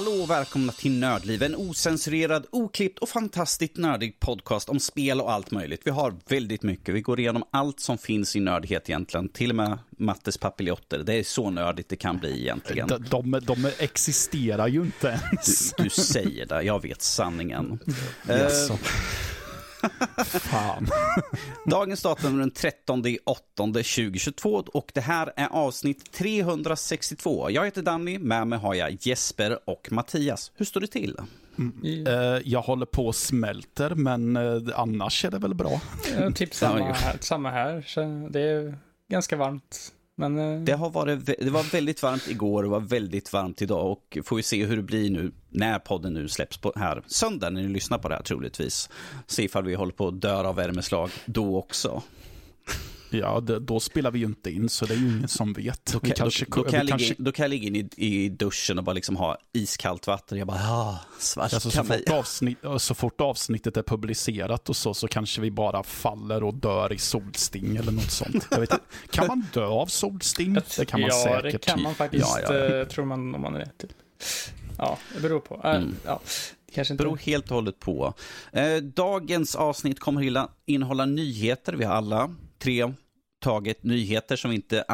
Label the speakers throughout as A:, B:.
A: Hallå och välkomna till Nördliv, en osensurerad, oklippt och fantastiskt nördig podcast om spel och allt möjligt. Vi har väldigt mycket, vi går igenom allt som finns i nördighet egentligen, till och med Mattes papiljotter. Det är så nördigt det kan bli egentligen.
B: De, de, de existerar ju inte ens.
A: Du, du säger det, jag vet sanningen.
B: Jaså.
A: Eh,
B: Fan.
A: Dagens datum är den 13 8 2022 och det här är avsnitt 362. Jag heter Danny, med mig har jag Jesper och Mattias. Hur står det till?
B: Eh, jag håller på och smälter, men eh, annars är det väl bra.
C: Ja, typ samma här. Samma här. Så det är ganska varmt. Men eh,
A: Det, har varit, det var väldigt varmt igår och var väldigt varmt idag och får vi se hur det blir nu när podden nu släpps på här söndag när ni lyssnar på det här troligtvis. Se ifall vi håller på att dö av värmeslag då också.
B: Ja, det, då spelar vi ju inte in, så det är ju ingen som vet.
A: Då kan,
B: kanske-
A: då, då, kan jag ligga,
B: kanske-
A: in- då kan jag ligga in i, i duschen och bara liksom ha iskallt vatten. Jag bara, ah, svart
B: Alltså, så, fort avsnitt, så fort avsnittet är publicerat och så, så kanske vi bara faller och dör i solsting eller något sånt. Jag vet, kan man dö av solsting? Det kan man
C: ja,
B: säkert.
C: det kan man faktiskt,
A: Ja, ja.
C: eh, tror man om man är rätt. Typ. Ja, det beror på. Eh,
A: Mm.
C: ja, kanske inte.
A: beror helt och hållet på. Eh, dagens avsnitt kommer innehålla nyheter. Vi har alla tre tagit nyheter som inte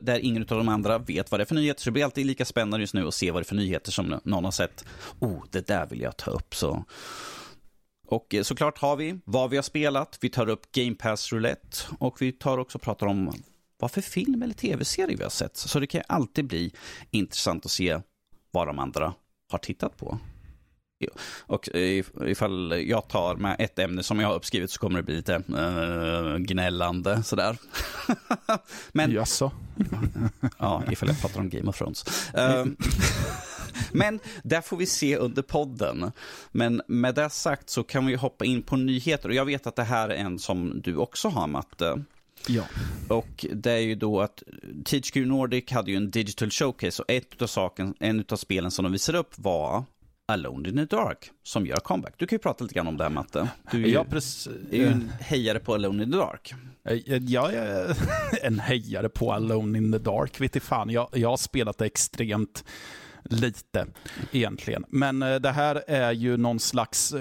A: där, ingen av de andra vet vad det är för nyheter. Så det blir alltid lika spännande just nu att se vad det är för nyheter som någon har sett. Oh, det där vill jag ta upp. Så. Och eh, såklart har vi vad vi har spelat. Vi tar upp Game Pass Roulette och vi tar också och pratar om vad för film eller tv-serie vi har sett. Så det kan ju alltid bli intressant att se vad de andra har tittat på. Och if- ifall jag tar med ett ämne som jag har uppskrivit så kommer det bli lite eh, gnällande sådär. Men
B: Jaså?
A: ja, ifall jag pratar om Game of Thrones. Eh, Men där får vi se under podden. Men med det sagt så kan vi hoppa in på nyheter. Och jag vet att det här är en som du också har, Matte.
B: Ja.
A: Och det är ju då att THQ Nordic hade ju en digital showcase och ett av saken, en av spelen som de visade upp var Alone in the Dark som gör comeback. Du kan ju prata lite grann om det här Matte. Du är ju, är ju en hejare på Alone in the Dark.
B: Eh, Jag är en hejare på Alone in the Dark. Vet fan, jag, jag har spelat det extremt lite egentligen. Men eh, det här är ju någon slags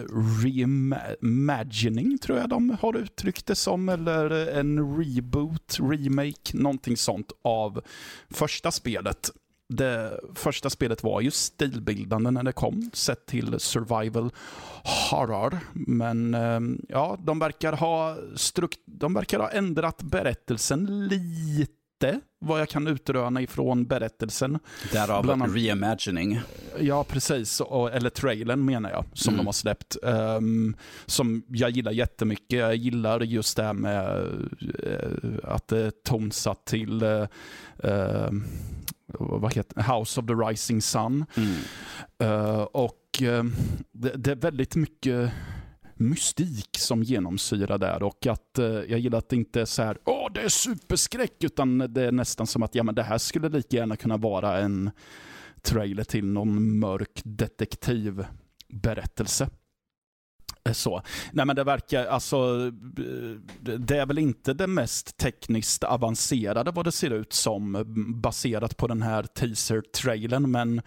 B: reimagining, tror jag de har uttryckt det som. Eller en reboot, remake, någonting sånt av första spelet. Det första spelet var ju stilbildande när det kom, sett till survival horror. Men eh, ja, de verkar ha, strukt de verkar ha ändrat berättelsen lite, vad jag kan utröna ifrån berättelsen.
A: Därav
B: Bland annat-
A: reimagining.
B: Ja, precis. Och, eller trailern menar jag, som
A: Mm.
B: de har släppt. Ehm, som jag gillar jättemycket. Jag gillar just det här med eh, att det är tonsatt till uh, vad heter House of the Rising Sun.
A: Mm.
B: Eh, och eh, det, det är väldigt mycket mystik som genomsyrar där och att eh, jag gillar att det inte är så här, åh det är superskräck, utan det är nästan som att ja, men det här skulle lika gärna kunna vara en trailer till någon mörk detektivberättelse. Eh, Så. Nej men det verkar, alltså, eh, det är väl inte det mest tekniskt avancerade vad det ser ut som eh, baserat på den här teaser-trailern, men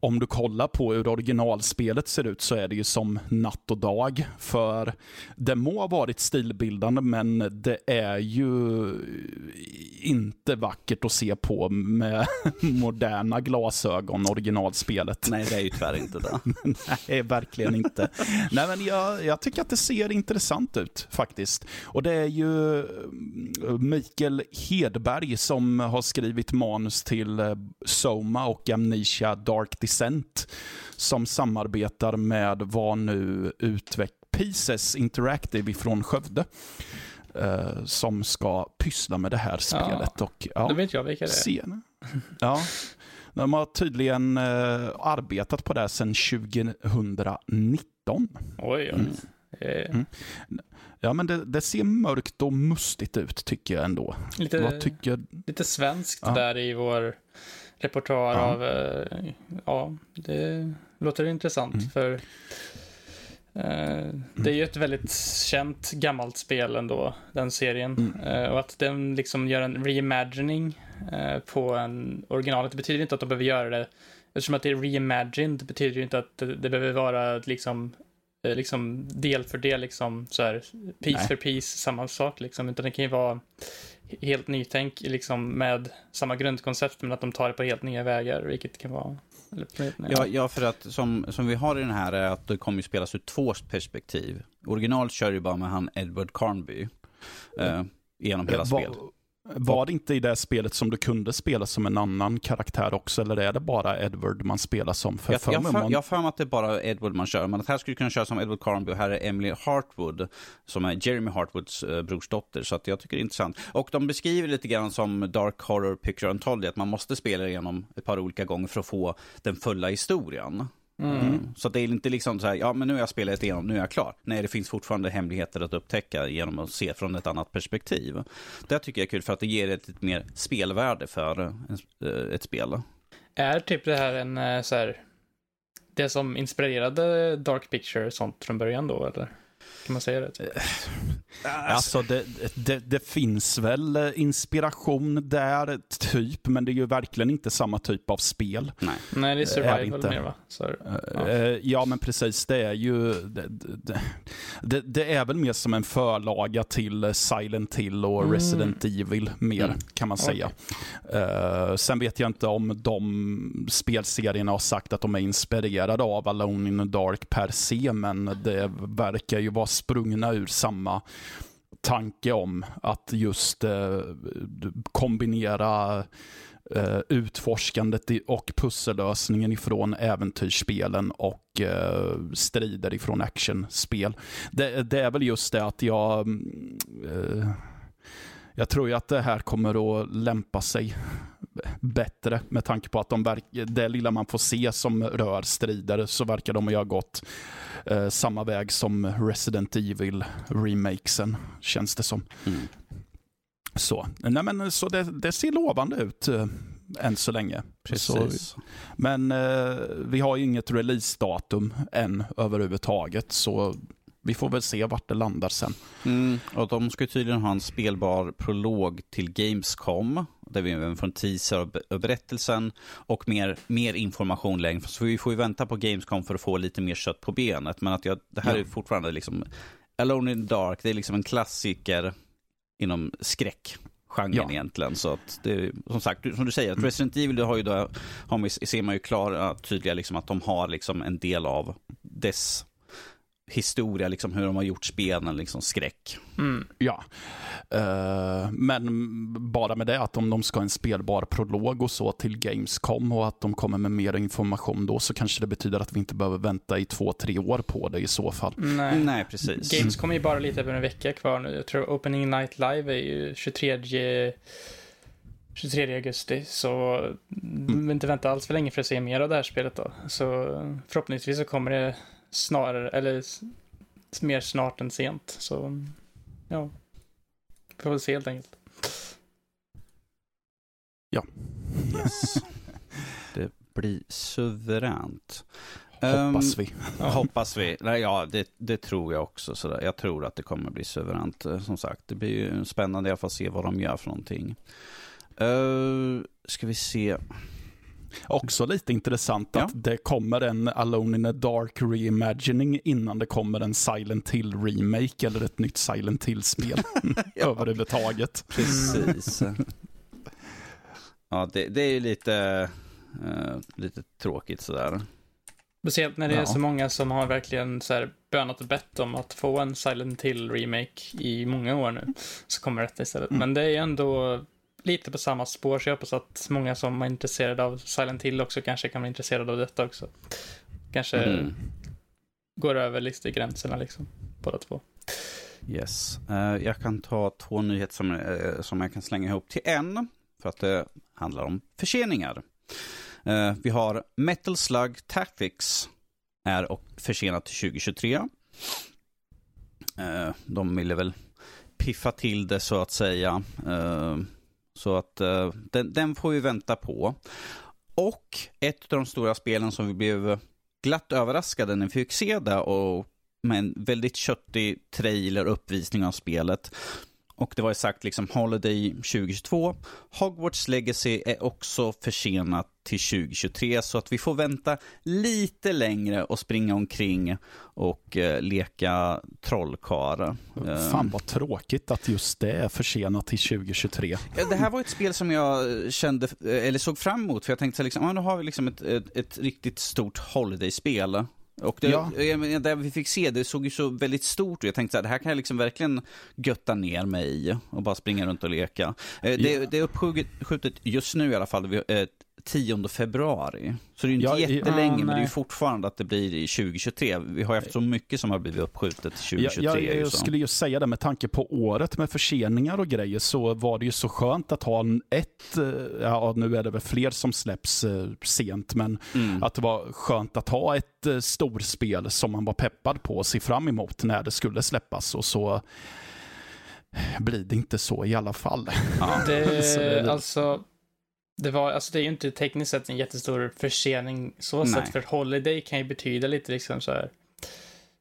B: om du kollar på hur originalspelet ser ut så är det ju som natt och dag. För det må ha varit stilbildande, men det är ju inte vackert att se på med moderna glasögon, originalspelet.
A: Nej, det är ju tyvärr inte det.
B: Nej, verkligen inte. Nej, men jag, jag tycker att det ser intressant ut faktiskt. Och det är ju eh, Mikael Hedberg som har skrivit manus till eh, Soma och Amnesia Dark Descent som samarbetar med vad nu utveck Pieces Interactive ifrån Skövde. eh, som ska pyssla med det här spelet. Och, ja,
C: Då vet jag vilka det är.
B: scen. Ja. De har tydligen eh, arbetat på det här sedan 2019.
C: Oj, oj.
A: Mm.
C: Eh,
B: Mm. Ja, men det, det ser mörkt och mustigt ut tycker jag ändå.
C: lite,
B: tycker...
C: lite svenskt
B: Ja.
C: där i vår repertoar
B: Ja.
C: av... Eh, ja, det låter intressant
B: Mm.
C: för... Eh, det är ju ett väldigt känt gammalt spel ändå, den serien.
B: Mm.
C: Och att den liksom gör en reimagining på en originalet, det betyder inte att de behöver göra det eftersom att det är reimagined betyder ju inte att det, det behöver vara liksom, eh, liksom del för del, liksom så här, piece
B: Nej.
C: för piece, samma sak liksom, utan det kan ju vara helt nytänk liksom med samma grundkoncept men att de tar det på helt nya vägar, vilket kan vara eller,
A: Ja, ja, för att som, som vi har i den här är att det kommer ju spelas ur två perspektiv. Originalt kör ju bara med han Edward Carnby eh, genom hela
B: Var-
A: spelet.
B: Var det inte i det spelet som du kunde spela som en annan karaktär också, eller är det bara Edward man spelar som? För
A: Jag,
B: för
A: jag, för,
B: man-
A: jag för mig att det är bara Edward man kör, men att här skulle du kunna köra som Edward Carnby och här är Emily Hartwood som är Jeremy Hartwoods eh, brorsdotter. Så att jag tycker det är intressant. Och de beskriver lite grann som Dark Horror Picture Anthology, att man måste spela igenom ett par olika gånger för att få den fulla historien. Mm. Så att det är inte liksom så här, ja men nu har jag spelat igenom, nu är jag klar. Nej, det finns fortfarande hemligheter att upptäcka genom att se från ett annat perspektiv. Det tycker jag är kul för att det ger ett lite mer spelvärde för eh, ett spel.
C: Är typ det här en eh, så här, det som inspirerade Dark Picture sånt från början då, eller? Kan man säga det? Typ?
B: Alltså det, det, det finns väl eh, inspiration där, typ, men det är ju verkligen inte samma typ av spel.
A: Nej.
C: Nej, det är
B: är
C: survival
B: inte.
C: mer va? Så,
B: Ja. ja, men precis. Det är ju... Det, det, det, det är väl mer som en förlaga till Silent Hill och
C: Mm.
B: Resident Evil, mer
A: Mm.
B: kan man säga. Eh, sen vet jag inte om de spelserierna har sagt att de är inspirerade av Alone in the Dark per se, men det verkar ju vara sprungna ur samma tanke om att just eh, kombinera eh, utforskandet och pussellösningen ifrån äventyrsspelen och eh, strider ifrån actionspel. Det, det är väl just det att jag mm, eh, jag tror ju att det här kommer att lämpa sig bättre med tanke på att de det lilla man får se som rör strider så verkar de ha gått eh, samma väg som Resident Evil remakesen känns det som.
A: Mm.
B: Så, Nej, men, så det, det ser lovande ut eh, än så länge. Så,
A: Precis.
B: men eh, vi har ju inget releasedatum än överhuvudtaget, så vi får väl se vart det landar sen.
A: Mm, och de ska tydligen ha en spelbar prolog till Gamescom, där vi även får en teaser av berättelsen och mer, mer information längre. Så vi får ju vänta på Gamescom för att få lite mer kött på benet. Men att jag, det här
B: Ja.
A: är fortfarande liksom, Alone in the Dark, det är liksom en klassiker inom skräckgenren
B: Ja.
A: egentligen. Så att det, som sagt, som du säger, att
B: Mm.
A: Resident Evil det har ju då, har man, ser man ju klara, tydliga liksom att de har liksom en del av dess historia, liksom hur de har gjort spelen, liksom skräck.
C: mm.
B: Ja, Eh, men bara med det att om de ska ha en spelbar prolog och så till Gamescom och att de kommer med mer information då så kanske det betyder att vi inte behöver vänta i två, tre år på det i så fall.
C: Nej.
A: Nej, precis.
C: Games kommer ju bara lite över en vecka kvar nu. Jag tror Opening Night Live är ju 23 23 augusti, så mm. inte vänta alls för länge för att se mer av det här spelet då. Så förhoppningsvis så kommer det snarare, eller mer snart än sent. Så ja, vi får väl se helt enkelt.
A: Yes. Det blir suveränt.
B: Hoppas
A: Ehm,
B: vi.
C: Ja.
A: Hoppas vi. Nej, ja, det, det tror jag också. Sådär. Jag tror att det kommer bli suveränt. eh, Som sagt, det blir ju spännande i alla fall att se vad de gör för någonting. Uh, ska vi se.
B: Också lite intressant
A: Ja.
B: att det kommer en Alone in the Dark reimagining innan det kommer en Silent Hill remake eller ett nytt Silent Hill-spel
A: Ja.
B: överhuvudtaget.
A: Precis. ja, det, det är ju lite, eh, lite tråkigt sådär.
C: Speciellt när det är
B: Ja.
C: så många som har verkligen så här bönat och bett om att få en Silent Hill remake i många år nu. Så kommer detta istället.
B: Mm.
C: Men det är ändå lite på samma spår, så jag hoppas att många som är intresserade av Silent Hill också kanske kan vara intresserade av detta också. Kanske
A: Mm.
C: går över lite gränserna liksom, båda två.
A: Yes. Eh, jag kan ta två nyheter som, eh, som jag kan slänga ihop till en. För att det handlar om förseningar. Eh, vi har Metal Slug Tactics. Är och försenat till 2023. Eh, de ville väl piffa till det så att säga. Så att uh, den, den får vi vänta på. Och ett av de stora spelen som vi blev glatt överraskade när vi fick se det och med en väldigt köttig trailer uppvisning av spelet och det var sagt liksom Holiday 2022. Hogwarts Legacy är också försenat till 2023 så att vi får vänta lite längre och springa omkring och uh, leka trollkarl.
B: Fan vad tråkigt att just det är försenat till 2023.
A: Det här var ett spel som jag kände, eller såg fram emot för jag tänkte liksom, ah, nu har vi liksom ett, ett, ett riktigt stort Holiday-spel och det, ja. det vi fick se, det såg ju så väldigt stort ut. Jag tänkte att det här kan jag liksom verkligen götta ner mig i och bara springa runt och leka. Eh, det, ja. det är uppskjutet just nu i alla fall, 10 februari. Så det är ju inte ja, jättelänge, ja, men det är ju fortfarande att det blir 2023. Vi har ju haft så mycket som har blivit uppskjutet till 2023. Ja,
B: jag, jag skulle ju säga det, med tanke på året med förseningar och grejer, så var det ju så skönt att ha ett, eh, ja nu är det väl fler som släpps eh, sent, men mm. att det var skönt att ha ett eh, storspel som man var peppad på och se fram emot när det skulle släppas. Och så blir det inte så i alla fall.
C: Ja. Det, alltså, det, var, alltså det är ju inte tekniskt sett en jättestor försening så Nej. sett, för Holiday kan ju betyda lite liksom så här.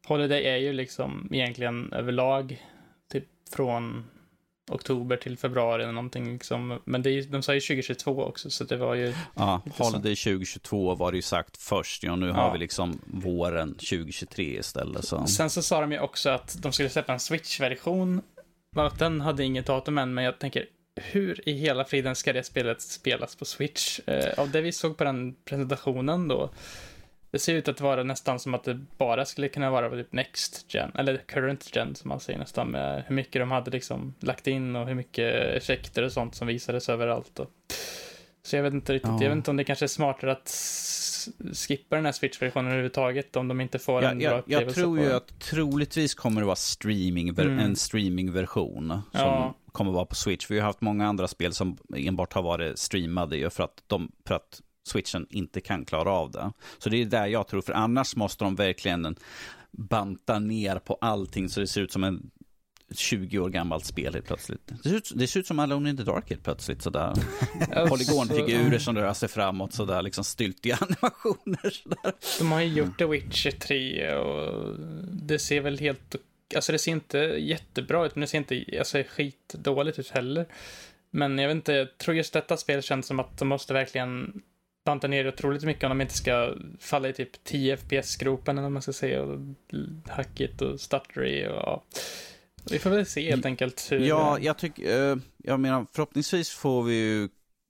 C: Holiday är ju liksom egentligen överlag typ från oktober till februari eller någonting liksom. Men det är, de sa ju 2022 också, så det var ju...
A: Ja, Holiday så. 2022 var det ju sagt först, ja nu ja. har vi liksom våren 2023 istället. Så.
C: Sen så sa de ju också att de skulle släppa en Switch-version. Den hade inget datum än, men jag tänker, hur i hela friden ska det spelet spelas på Switch? Eh, av det vi såg på den presentationen då, det ser ut att vara nästan som att det bara skulle kunna vara typ Next Gen, eller Current Gen som man säger nästan, med hur mycket de hade liksom lagt in och hur mycket effekter och sånt som visades överallt. Och... Så jag vet inte riktigt, ja. jag vet inte om det kanske är smartare att skippa den här Switch-versionen överhuvudtaget om de inte får ja, en bra
A: jag, upplevelse. Jag tror ju att troligtvis kommer det vara streaming, mm. en streamingversion som ja. Kommer vara på Switch. Vi har haft många andra spel som enbart har varit streamade ju för att, de, för att switchen inte kan klara av det. Så det är där jag tror, för annars måste de verkligen banta ner på allting så det ser ut som en 20 år gammalt spel helt plötsligt. Det ser ut, det ser ut som Alone in the Dark helt plötsligt. Sådär. Polygonfigurer som rör sig framåt, sådär, liksom styltiga animationer. Sådär.
C: De har ju gjort The Witcher 3 och det ser väl helt... Alltså det ser inte jättebra ut, men det ser inte alltså, skitdåligt ut heller. Men jag vet inte, jag tror just detta spel känns som att de måste verkligen banta ner otroligt mycket om de inte ska falla i typ 10 FPS-gropen eller vad man ska säga. Och hackigt och stuttery och ja. Vi får väl se helt enkelt. Hur...
A: Ja, jag tycker, eh, jag menar förhoppningsvis får vi ju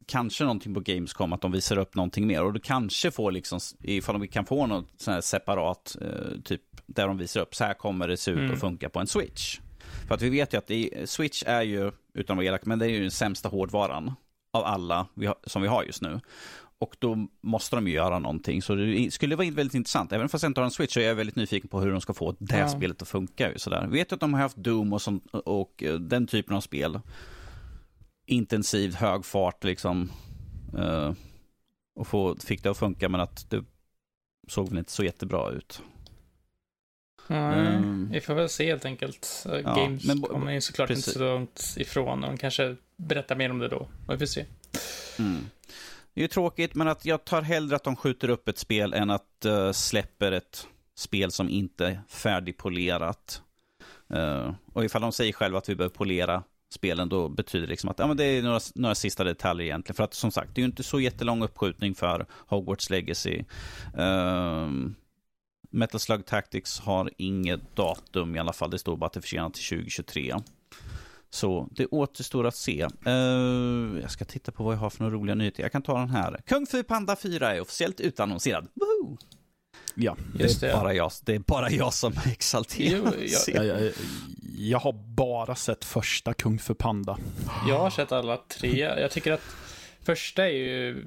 A: kanske någonting på Gamescom, att de visar upp någonting mer. Och du kanske får liksom, ifall vi kan få något sån här separat, eh, typ där de visar upp, så här kommer det se ut mm. och funka på en Switch. För att vi vet ju att det, Switch är ju, utan att vara elak, men det är ju den sämsta hårdvaran av alla vi har, som vi har just nu. Och då måste de ju göra någonting. Så det skulle vara väldigt intressant. Även fast jag inte har en Switch så är jag väldigt nyfiken på hur de ska få det ja. spelet att funka. Sådär. Vi vet att de har haft Doom och, sånt, och eh, den typen av spel. Intensivt, hög fart liksom. Uh, och få, fick det att funka men att det såg väl inte så jättebra ut.
C: Nej, um, vi får väl se helt enkelt. Ja, Games men, kommer ju såklart precis. inte så långt ifrån. De kanske berättar mer om det då. Vi får se.
A: Mm. Det är ju tråkigt, men att jag tar hellre att de skjuter upp ett spel än att uh, släpper ett spel som inte är färdigpolerat. Uh, och ifall de säger själva att vi behöver polera spelen, då betyder det liksom att ja, men det är några, några sista detaljer egentligen. För att som sagt, det är ju inte så jättelång uppskjutning för Hogwarts Legacy. Uh, Metal Slug Tactics har inget datum i alla fall. Det står bara att det är försenat till 2023. Så det återstår att se. Uh, jag ska titta på vad jag har för några roliga nyheter. Jag kan ta den här. Kung Fu Panda 4 är officiellt utannonserad. Woohoo! Ja, det är, Bara jag, det är bara jag som är exalterad. Jo,
B: jag, jag, jag, jag, har bara sett första Kung Fu Panda.
C: Jag har sett alla tre. Jag tycker att första är ju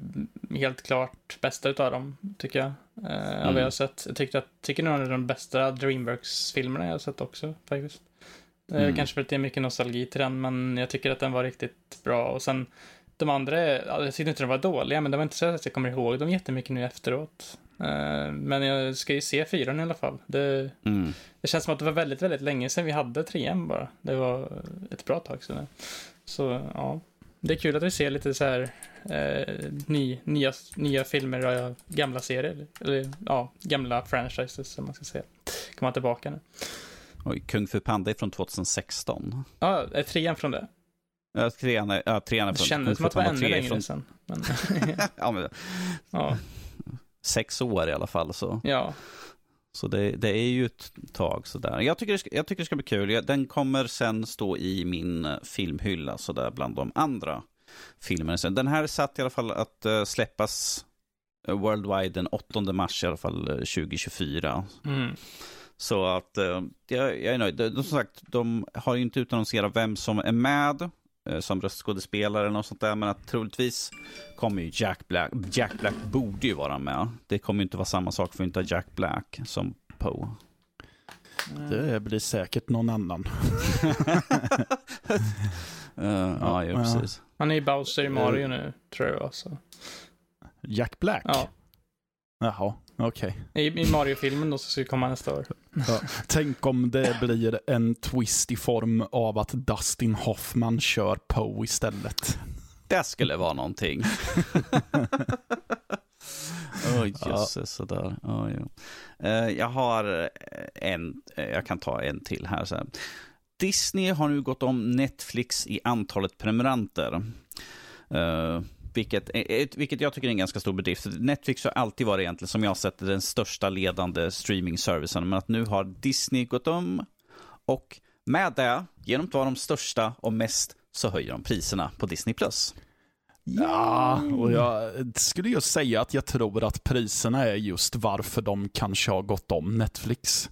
C: helt klart bästa utav dem, tycker jag. Eh, mm. Av jag har sett. Jag tycker, tycker nog är de bästa Dreamworks-filmerna jag har sett också, faktiskt. Eh, mm. Kanske för att det är mycket nostalgi till den, men jag tycker att den var riktigt bra. Och sen de andra, jag tyckte inte de var dåliga, men det var inte så att jag kommer ihåg dem jättemycket nu efteråt. Eh, men jag ska ju se fyran i alla fall. Det, mm. det känns som att det var väldigt, väldigt länge sedan vi hade trean bara. Det var ett bra tag sedan. Så ja, det är kul att vi ser lite så här eh, ny, nya, nya filmer av gamla serier. Eller ja, gamla franchises som man ska säga. Komma tillbaka nu.
A: Oj, Kung Fu Panda är från 2016.
C: Ja, är trean från det?
A: Ja, trean är, ja, trean är
C: Det
A: från
C: kändes som att det var ännu
A: 3 är
C: längre
A: från,
C: sedan. Men,
A: ja, men,
C: ja,
A: Sex år i alla fall. Så,
C: ja.
A: Så det, det är ju ett tag sådär. Jag tycker, det ska, jag tycker det ska bli kul. Den kommer sen stå i min eh, filmhylla sådär bland de andra filmerna. Den här satt i alla fall att eh, släppas eh, worldwide den 8 mars i alla fall eh, 2024.
C: Mm.
A: Så att jag, jag är nöjd. De, som sagt, de har ju inte utannonserat vem som är med som röstskådespelare eller något sånt där. Men att troligtvis kommer ju Jack Black. Jack Black borde ju vara med. Det kommer ju inte vara samma sak för att inte ha Jack Black som Poe.
B: Det blir säkert någon annan.
A: Eh, ja,
B: ja.
A: precis.
C: Han är ju Bowser i Mario nu, tror jag. Så.
B: Jack Black?
C: Ja,
B: Jaha, okej.
C: i, i Mario-filmen då, som ska komma nästa år.
B: Ja. Tänk om det blir en twist i form av att Dustin Hoffman kör Poe istället.
A: Det skulle vara någonting. Oj,
B: Ja.
A: jösses, sådär. Oh. Eh, jag har en, eh, jag kan ta en till här. Så här. Disney har nu gått om Netflix i antalet prenumeranter. Eh, vilket, eh, eh, vilket jag tycker är en ganska stor bedrift. Netflix har alltid varit egentligen, som jag har sett den största ledande streaming-servicen. Men att nu har Disney gått om och med det, genom att vara de största och mest, så höjer de priserna på Disney+.
B: Ja, och jag skulle ju säga att jag tror att priserna är just varför de kanske har gått om Netflix.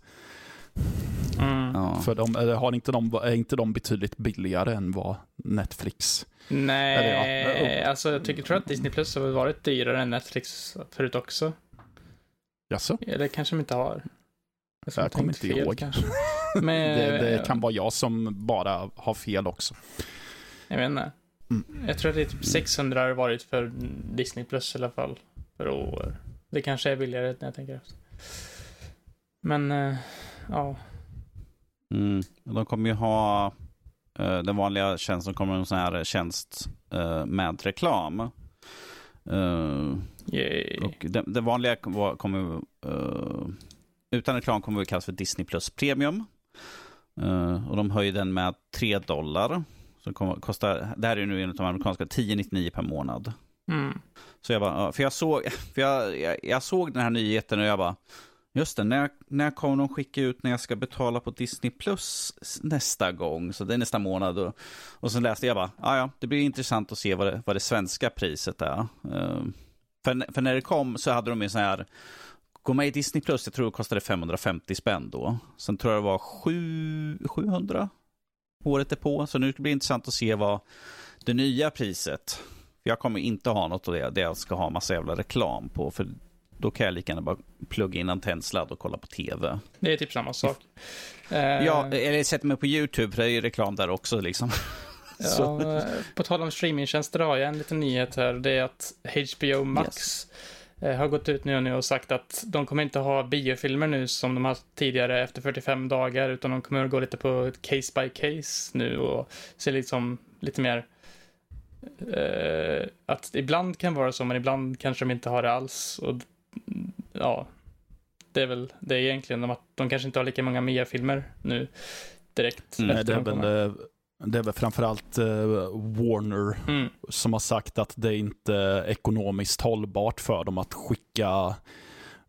A: Ja.
B: För de, eller har inte de, är inte de betydligt billigare än vad Netflix?
C: Nej,
B: Eller ja.
C: alltså jag tycker, tror att Disney Plus har varit dyrare än Netflix förut också.
B: Jaså?
C: Eller kanske de inte har. som
B: Jag kommer
C: tänkt
B: inte ihåg.
C: Kanske. Men,
B: Det, det kan vara jag som bara har fel också.
C: Jag vet inte.
B: Mm.
C: Jag tror att det är typ 600 har varit för Disney Plus i alla fall. Per år. Det kanske är billigare när jag tänker efter. Men, eh, ja.
A: Mm. De kommer ju ha eh, den vanliga tjänsten, kommer en sån här tjänst eh, med reklam.
C: Yay.
A: och den, den vanliga kom- kommer, uh, utan reklam kommer det kallas för Disney Plus Premium. Och de höjer den med 3 dollar. Så kommer, kostar, det här är ju nu enligt de amerikanska 10,99 per månad.
C: Mm.
A: Så jag bara, för jag såg, för jag, jag, jag såg den här nyheten och jag bara, just det, när, när kommer de skicka ut när jag ska betala på Disney Plus nästa gång? Så det är nästa månad. Och, och så läste jag bara, ja ja, det blir intressant att se vad det, vad det svenska priset är. Uh, för, för när det kom så hade de ju så här, gå med i Disney Plus, jag tror det kostade 550 spänn då. Sen tror jag det var 7, 700 året är på. Så nu blir det intressant att se vad det nya priset jag kommer inte ha något av det, det jag ska ha massa jävla reklam på. För då kan jag lika gärna bara plugga in antennsladd och kolla på tv.
C: Det är typ samma sak. Eh,
A: Ja, eller sätta mig på YouTube, för det är ju reklam där också liksom.
C: Ja, på tal om streamingtjänster har jag en liten nyhet här. Det är att HBO Max eh, har gått ut nu och, nu och sagt att de kommer inte ha biofilmer nu som de haft tidigare efter 45 dagar, utan de kommer att gå lite på case by case nu och se liksom lite mer eh, att ibland kan vara så, men ibland kanske de inte har det alls. Och ja, det är väl det är egentligen de att de kanske inte har lika många Mia-filmer nu direkt.
A: Mm,
B: Nej,
C: efter
B: det, är
C: de
B: väl, eh, det är väl framförallt eh, Warner
C: Mm.
B: som har sagt att det inte är ekonomiskt hållbart för dem att skicka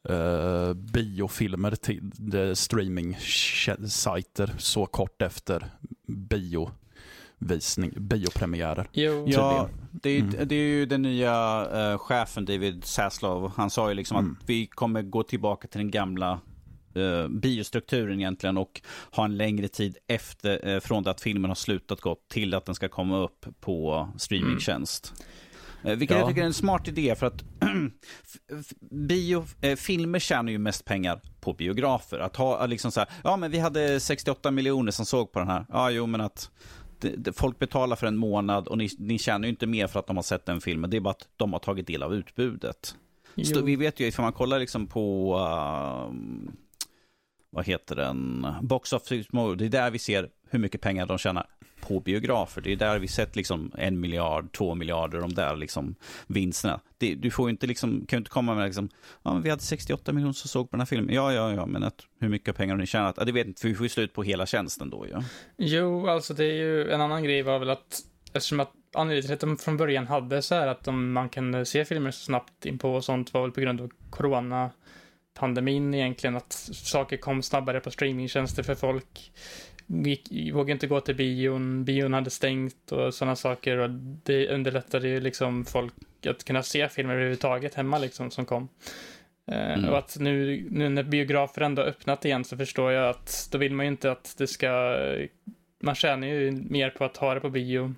B: eh, biofilmer till streaming-sajter så kort efter biovisning, biopremiärer.
C: Jo,
A: Ja, det är,
B: Mm.
A: det är ju den nya eh, chefen David Zaslav. Han sa ju liksom
B: Mm.
A: att vi kommer gå tillbaka till den gamla uh, biostrukturen egentligen och ha en längre tid efter, eh, från det att filmen har slutat gått till att den ska komma upp på streamingtjänst. Eh, vilket
B: Ja.
A: jag tycker är en smart idé för att bio, eh, filmer tjänar ju mest pengar på biografer. Att ha liksom så här, ja men vi hade 68 miljoner som såg på den här. Ja, jo men att folk betalar för en månad och ni, ni tjänar ju inte mer för att de har sett den filmen. Det är bara att de har tagit del av utbudet. Stå, vi vet ju, ifall man kollar liksom på, uh, vad heter den, Box Office Mode. Det är där vi ser hur mycket pengar de tjänar på biografer. Det är där vi sett liksom en miljard, två miljarder, de där liksom vinsterna. Det, du får inte liksom, kan ju inte komma med liksom, ja men vi hade 68 miljoner som såg på den här filmen. Ja, ja, ja, men att, hur mycket pengar har ni tjänat? Ja, det vet inte, för vi får ju slut på hela tjänsten då ju. Ja.
C: Jo, alltså det är ju en annan grej var väl att eftersom att anledningen till att de från början hade så här att de, man kunde se filmer så snabbt in på och sånt var väl på grund av corona pandemin egentligen, att saker kom snabbare på streamingtjänster för folk gick, vågade inte gå till bion, bion hade stängt och sådana saker och det underlättade ju liksom folk att kunna se filmer överhuvudtaget hemma liksom som kom. Eh, mm. Och att nu, nu när biografer ändå öppnat igen så förstår jag att då vill man ju inte att det ska, man tjänar ju mer på att ha det på bio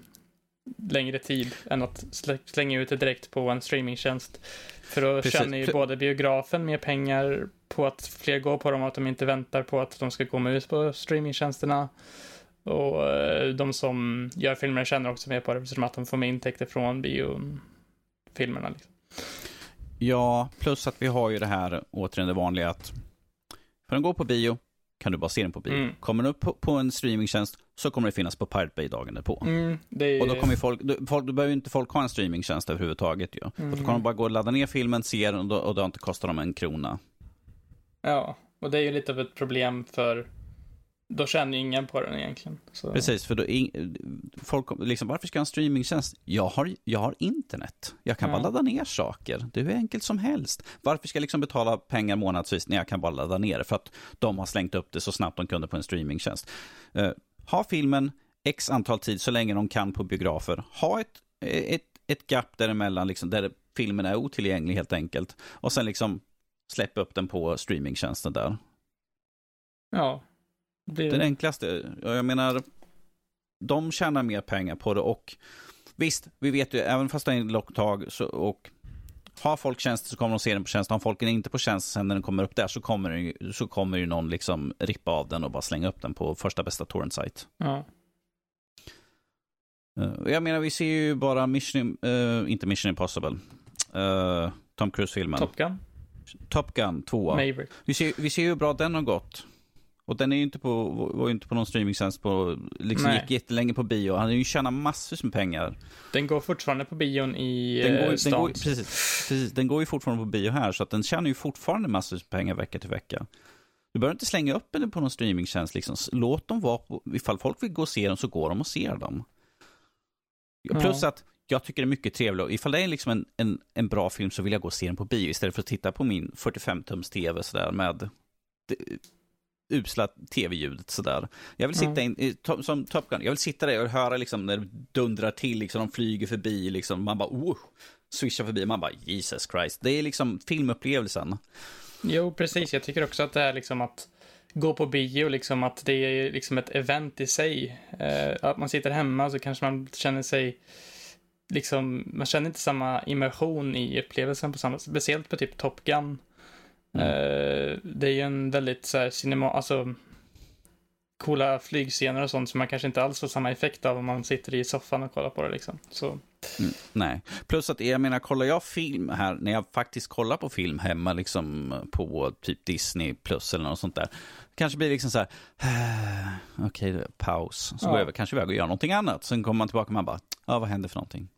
C: längre tid än att slänga ut det direkt på en streamingtjänst. För då Precis. tjänar ju både biografen mer pengar på att fler går på dem och att de inte väntar på att de ska komma ut på streamingtjänsterna. Och eh, de som gör filmer tjänar också mer på det eftersom att de får mer intäkter från biofilmerna. Liksom.
A: Ja, plus att vi har ju det här återigen det vanliga att för att gå på bio kan du bara se den på bio. Mm. Kommer den upp på, på, en streamingtjänst så kommer det finnas på Pirate Bay dagen därpå. Mm, är... Och då kommer folk, då, folk, då behöver ju inte folk ha en streamingtjänst överhuvudtaget ju. Mm. Och då kommer de bara gå och ladda ner filmen, se den och, då, och det har inte kostat dem en krona.
C: Ja, och det är ju lite av ett problem för då tjänar ju ingen på den egentligen. Så.
A: Precis, för då folk, liksom, varför ska jag ha en streamingtjänst? Jag har, jag har internet. Jag kan ja. bara ladda ner saker. Det är hur enkelt som helst. Varför ska jag liksom betala pengar månadsvis när jag kan bara ladda ner det? För att de har slängt upp det så snabbt de kunde på en streamingtjänst. Ha filmen x antal tid så länge de kan på biografer. Ha ett, ett, ett gap däremellan, liksom, där filmen är otillgänglig helt enkelt. Och sen liksom släpp upp den på streamingtjänsten där.
C: Ja,
A: det... Den enklaste. Jag menar, de tjänar mer pengar på det och visst, vi vet ju, även fast det är en locktag så, och har folk tjänster så kommer de se den på tjänst. Har folk inte på tjänst sen när den kommer upp där så kommer, den, så kommer ju någon liksom rippa av den och bara slänga upp den på första bästa torrent-sajt. Ja. Uh, jag menar, vi ser ju bara Mission, uh, inte Mission Impossible, uh, Tom Cruise-filmen.
C: Top Gun?
A: Top Gun 2. Vi ser, vi ser ju hur bra den har gått. Och den är ju inte på, var ju inte på någon streamingtjänst på, liksom Nej. gick jättelänge på bio. Han har ju tjänat massor med pengar.
C: Den går fortfarande på bion i den går,
A: den går, precis, precis, den går ju fortfarande på bio här, så att den tjänar ju fortfarande massor med pengar vecka till vecka. Du behöver inte slänga upp den på någon streamingtjänst, liksom. låt dem vara, på, ifall folk vill gå och se dem så går de och ser dem. Plus ja. att jag tycker det är mycket trevligt, ifall det är liksom en, en, en bra film så vill jag gå och se den på bio istället för att titta på min 45-tums tv sådär med usla tv-ljudet sådär. Jag vill sitta in, som Top Gun, jag vill sitta där och höra liksom när det dundrar till, liksom de flyger förbi, liksom, man bara oh, swishar förbi, man bara Jesus Christ. Det är liksom filmupplevelsen.
C: Jo, precis. Jag tycker också att det är liksom att gå på bio, liksom att det är liksom ett event i sig. Eh, att man sitter hemma så kanske man känner sig liksom, man känner inte samma immersion i upplevelsen på samma sätt, speciellt på typ Top Gun. Mm. Uh, det är ju en väldigt så här, cinema, alltså coola flygscener och sånt som man kanske inte alls får samma effekt av om man sitter i soffan och kollar på det liksom. Så.
A: Mm, nej, plus att jag menar, kollar jag film här, när jag faktiskt kollar på film hemma liksom på typ Disney plus eller något sånt där, kanske blir liksom så här, okej, okay, paus, så ja. går jag kanske iväg och gör någonting annat, sen kommer man tillbaka och man bara, ja, vad händer för någonting?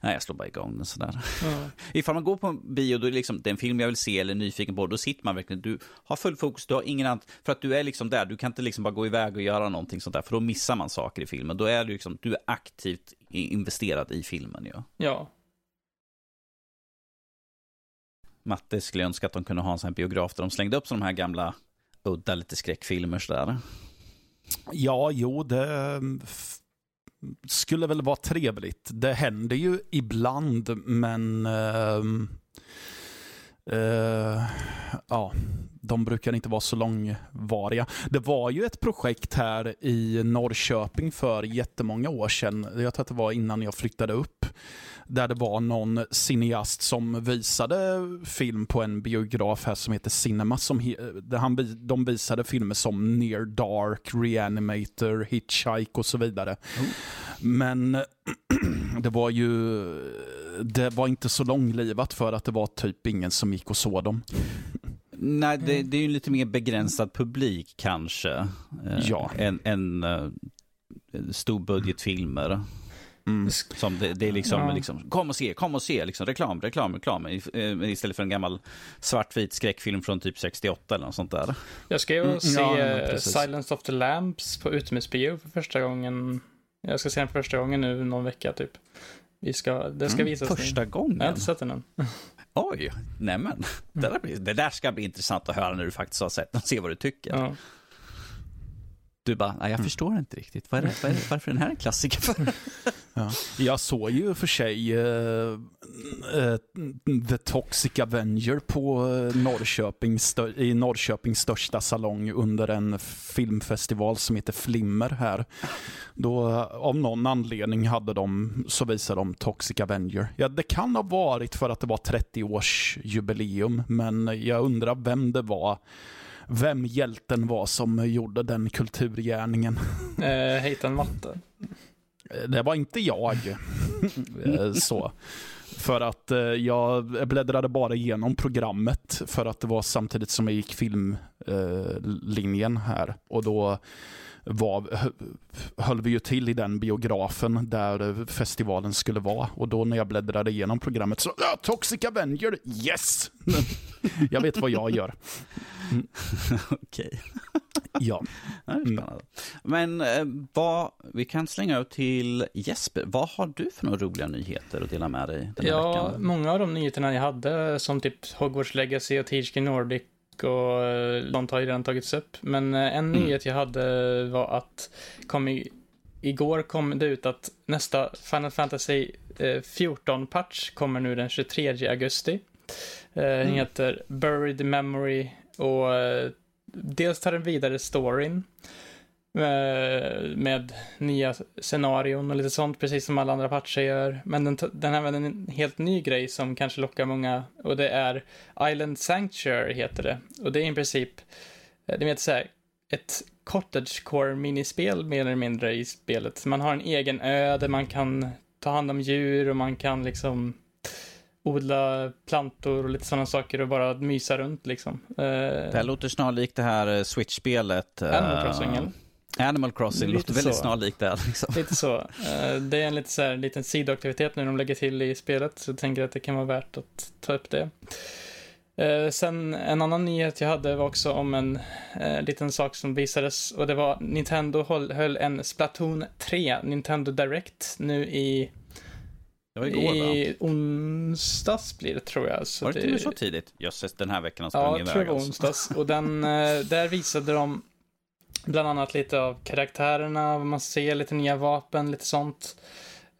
A: Nej, jag slår bara igång den sådär. Mm. Ifall man går på en bio, då är det liksom den film jag vill se eller är nyfiken på, då sitter man verkligen, du har full fokus, du har ingen annan, för att du är liksom där, du kan inte liksom bara gå iväg och göra någonting sånt där, för då missar man saker i filmen. Då är du liksom, du är aktivt investerad i filmen ju. Ja.
C: ja.
A: Matte skulle önska att de kunde ha en sån här biograf där de slängde upp sådana här gamla udda lite skräckfilmer sådär.
B: Ja, jo, det skulle väl vara trevligt. Det händer ju ibland, men ehm, uh, ja, de brukar inte vara så långvariga. Det var ju ett projekt här i Norrköping för jättemånga år sedan. Jag tror att det var innan jag flyttade upp där det var någon cineast som visade film på en biograf här som heter Cinema. Som, där han, de visade filmer som Near Dark, Reanimator, Hitchhike och så vidare. Mm. Men det var ju det var inte så långlivat för att det var typ ingen som gick och såg dem.
A: Nej, det, det är ju lite mer begränsad publik kanske. eh,
B: Ja.
A: Än, än eh, storbudgetfilmer.
B: Mm.
A: Som det, det är liksom,
C: Ja.
A: liksom, kom och se, kom och se, liksom, reklam, reklam, reklam. I- eh, Istället för en gammal svartvit skräckfilm från typ 68 eller något sånt där.
C: Jag ska ju
B: Mm,
C: se
B: ja.
C: Silence of the Lambs på utomhusbio för första gången. Jag ska se den för första gången nu någon vecka typ. Vi ska, det ska
A: Mm,
C: visas nu.
A: Första
C: Jag har
A: gången?
C: inte sett den än.
A: Oj, nämen. Det, där, blir- det där ska bli intressant att höra när du faktiskt har sett den och se vad du tycker.
C: Ja.
A: Du bara, jag förstår inte riktigt. Vad är det, vad är det, varför är den här en klassiker för?
B: Ja. Jag såg ju för sig eh, eh, The Toxic Avenger på eh, Norrköping, i Norrköpings största salong under en filmfestival som heter Flimmer här. Då av någon anledning hade de, så visade de Toxic Avenger. Ja, det kan ha varit för att det var 30 års jubileum, men jag undrar vem det var. Vem hjälten var som gjorde den kulturgärningen.
C: Eh, Heitan Matte.
B: Eh, Det var inte jag. Eh, så. För att eh, jag bläddrade bara igenom programmet för att det var samtidigt som jag gick filmlinjen här. Och då var, hö- höll vi ju till i den biografen där festivalen skulle vara. Och då när jag bläddrade igenom programmet så, ja, Toxic Avenger, yes! jag vet vad jag gör.
A: Okej,
B: Ja.
A: det är spännande. Men eh, vad, vi kan slänga ut till Jesper. Vad har du för några roliga nyheter att dela med dig den här
C: Ja,
A: veckan?
C: många av de nyheterna jag hade, som typ Hogwarts Legacy och THQ Nordic och eh, sånt har ju redan tagits upp. Men eh, en
A: Mm.
C: nyhet jag hade var att kom i, igår kom det ut att nästa Final Fantasy eh, 14-patch kommer nu den 23 augusti. Eh, Den
A: Mm.
C: heter Buried Memory och eh, dels tar den vidare storyn eh, med nya scenarion och lite sånt, precis som alla andra patcher gör. Men den, den även en helt ny grej som kanske lockar många och det är Island Sanctuary heter det. Och det är i princip, eh, det vet så här, ett cottagecore minispel mer eller mindre i spelet. Man har en egen ö där man kan ta hand om djur och man kan liksom odla plantor och lite sådana saker och bara mysa runt liksom. Eh,
A: Det här låter snarlikt det här eh, Switch-spelet. eh,
C: Animal Crossing, eller?
A: Animal Crossing låter väldigt
C: så.
A: snarlikt det. Liksom.
C: Lite så. Eh, Det är en lite så här, liten sidoaktivitet nu de lägger till i spelet, så jag tänker att det kan vara värt att ta upp det. Eh, Sen en annan nyhet jag hade var också om en eh, liten sak som visades och det var Nintendo höll, höll en Splatoon 3 Nintendo Direct nu i,
A: igår va?
C: i onsdags blir det tror jag. Så
A: Var det
C: det-
A: till och med så tidigt? Jösses, den här veckan har
C: Ja,
A: sprungit
C: jag tror
A: iväg
C: det var
A: alltså.
C: onsdags. Och den, där visade de bland annat lite av karaktärerna, vad man ser, lite nya vapen, lite sånt.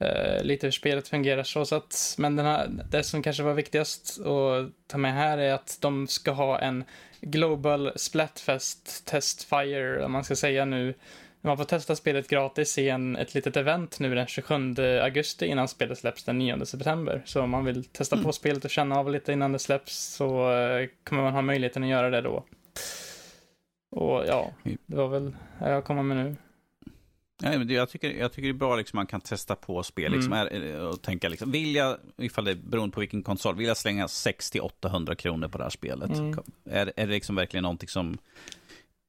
C: Eh, lite hur spelet fungerar så, så att, men den här, det som kanske var viktigast att ta med här är att de ska ha en Global Splatfest Testfire, om man ska säga nu. Man får testa spelet gratis i en, ett litet event nu den 27 augusti innan spelet släpps den 9 september. Så om man vill testa på spelet och känna av lite innan det släpps så eh, kommer man ha möjligheten att göra det då. Och ja, det var väl det jag kommer med nu.
A: Ja, men jag, tycker, jag tycker det är bra liksom man kan testa på spel liksom,
C: Mm.
A: och tänka liksom, vill jag, ifall det beroende på vilken konsol, vill jag slänga 60-800 kronor på det här spelet?
C: Mm.
A: Är, är det liksom verkligen någonting som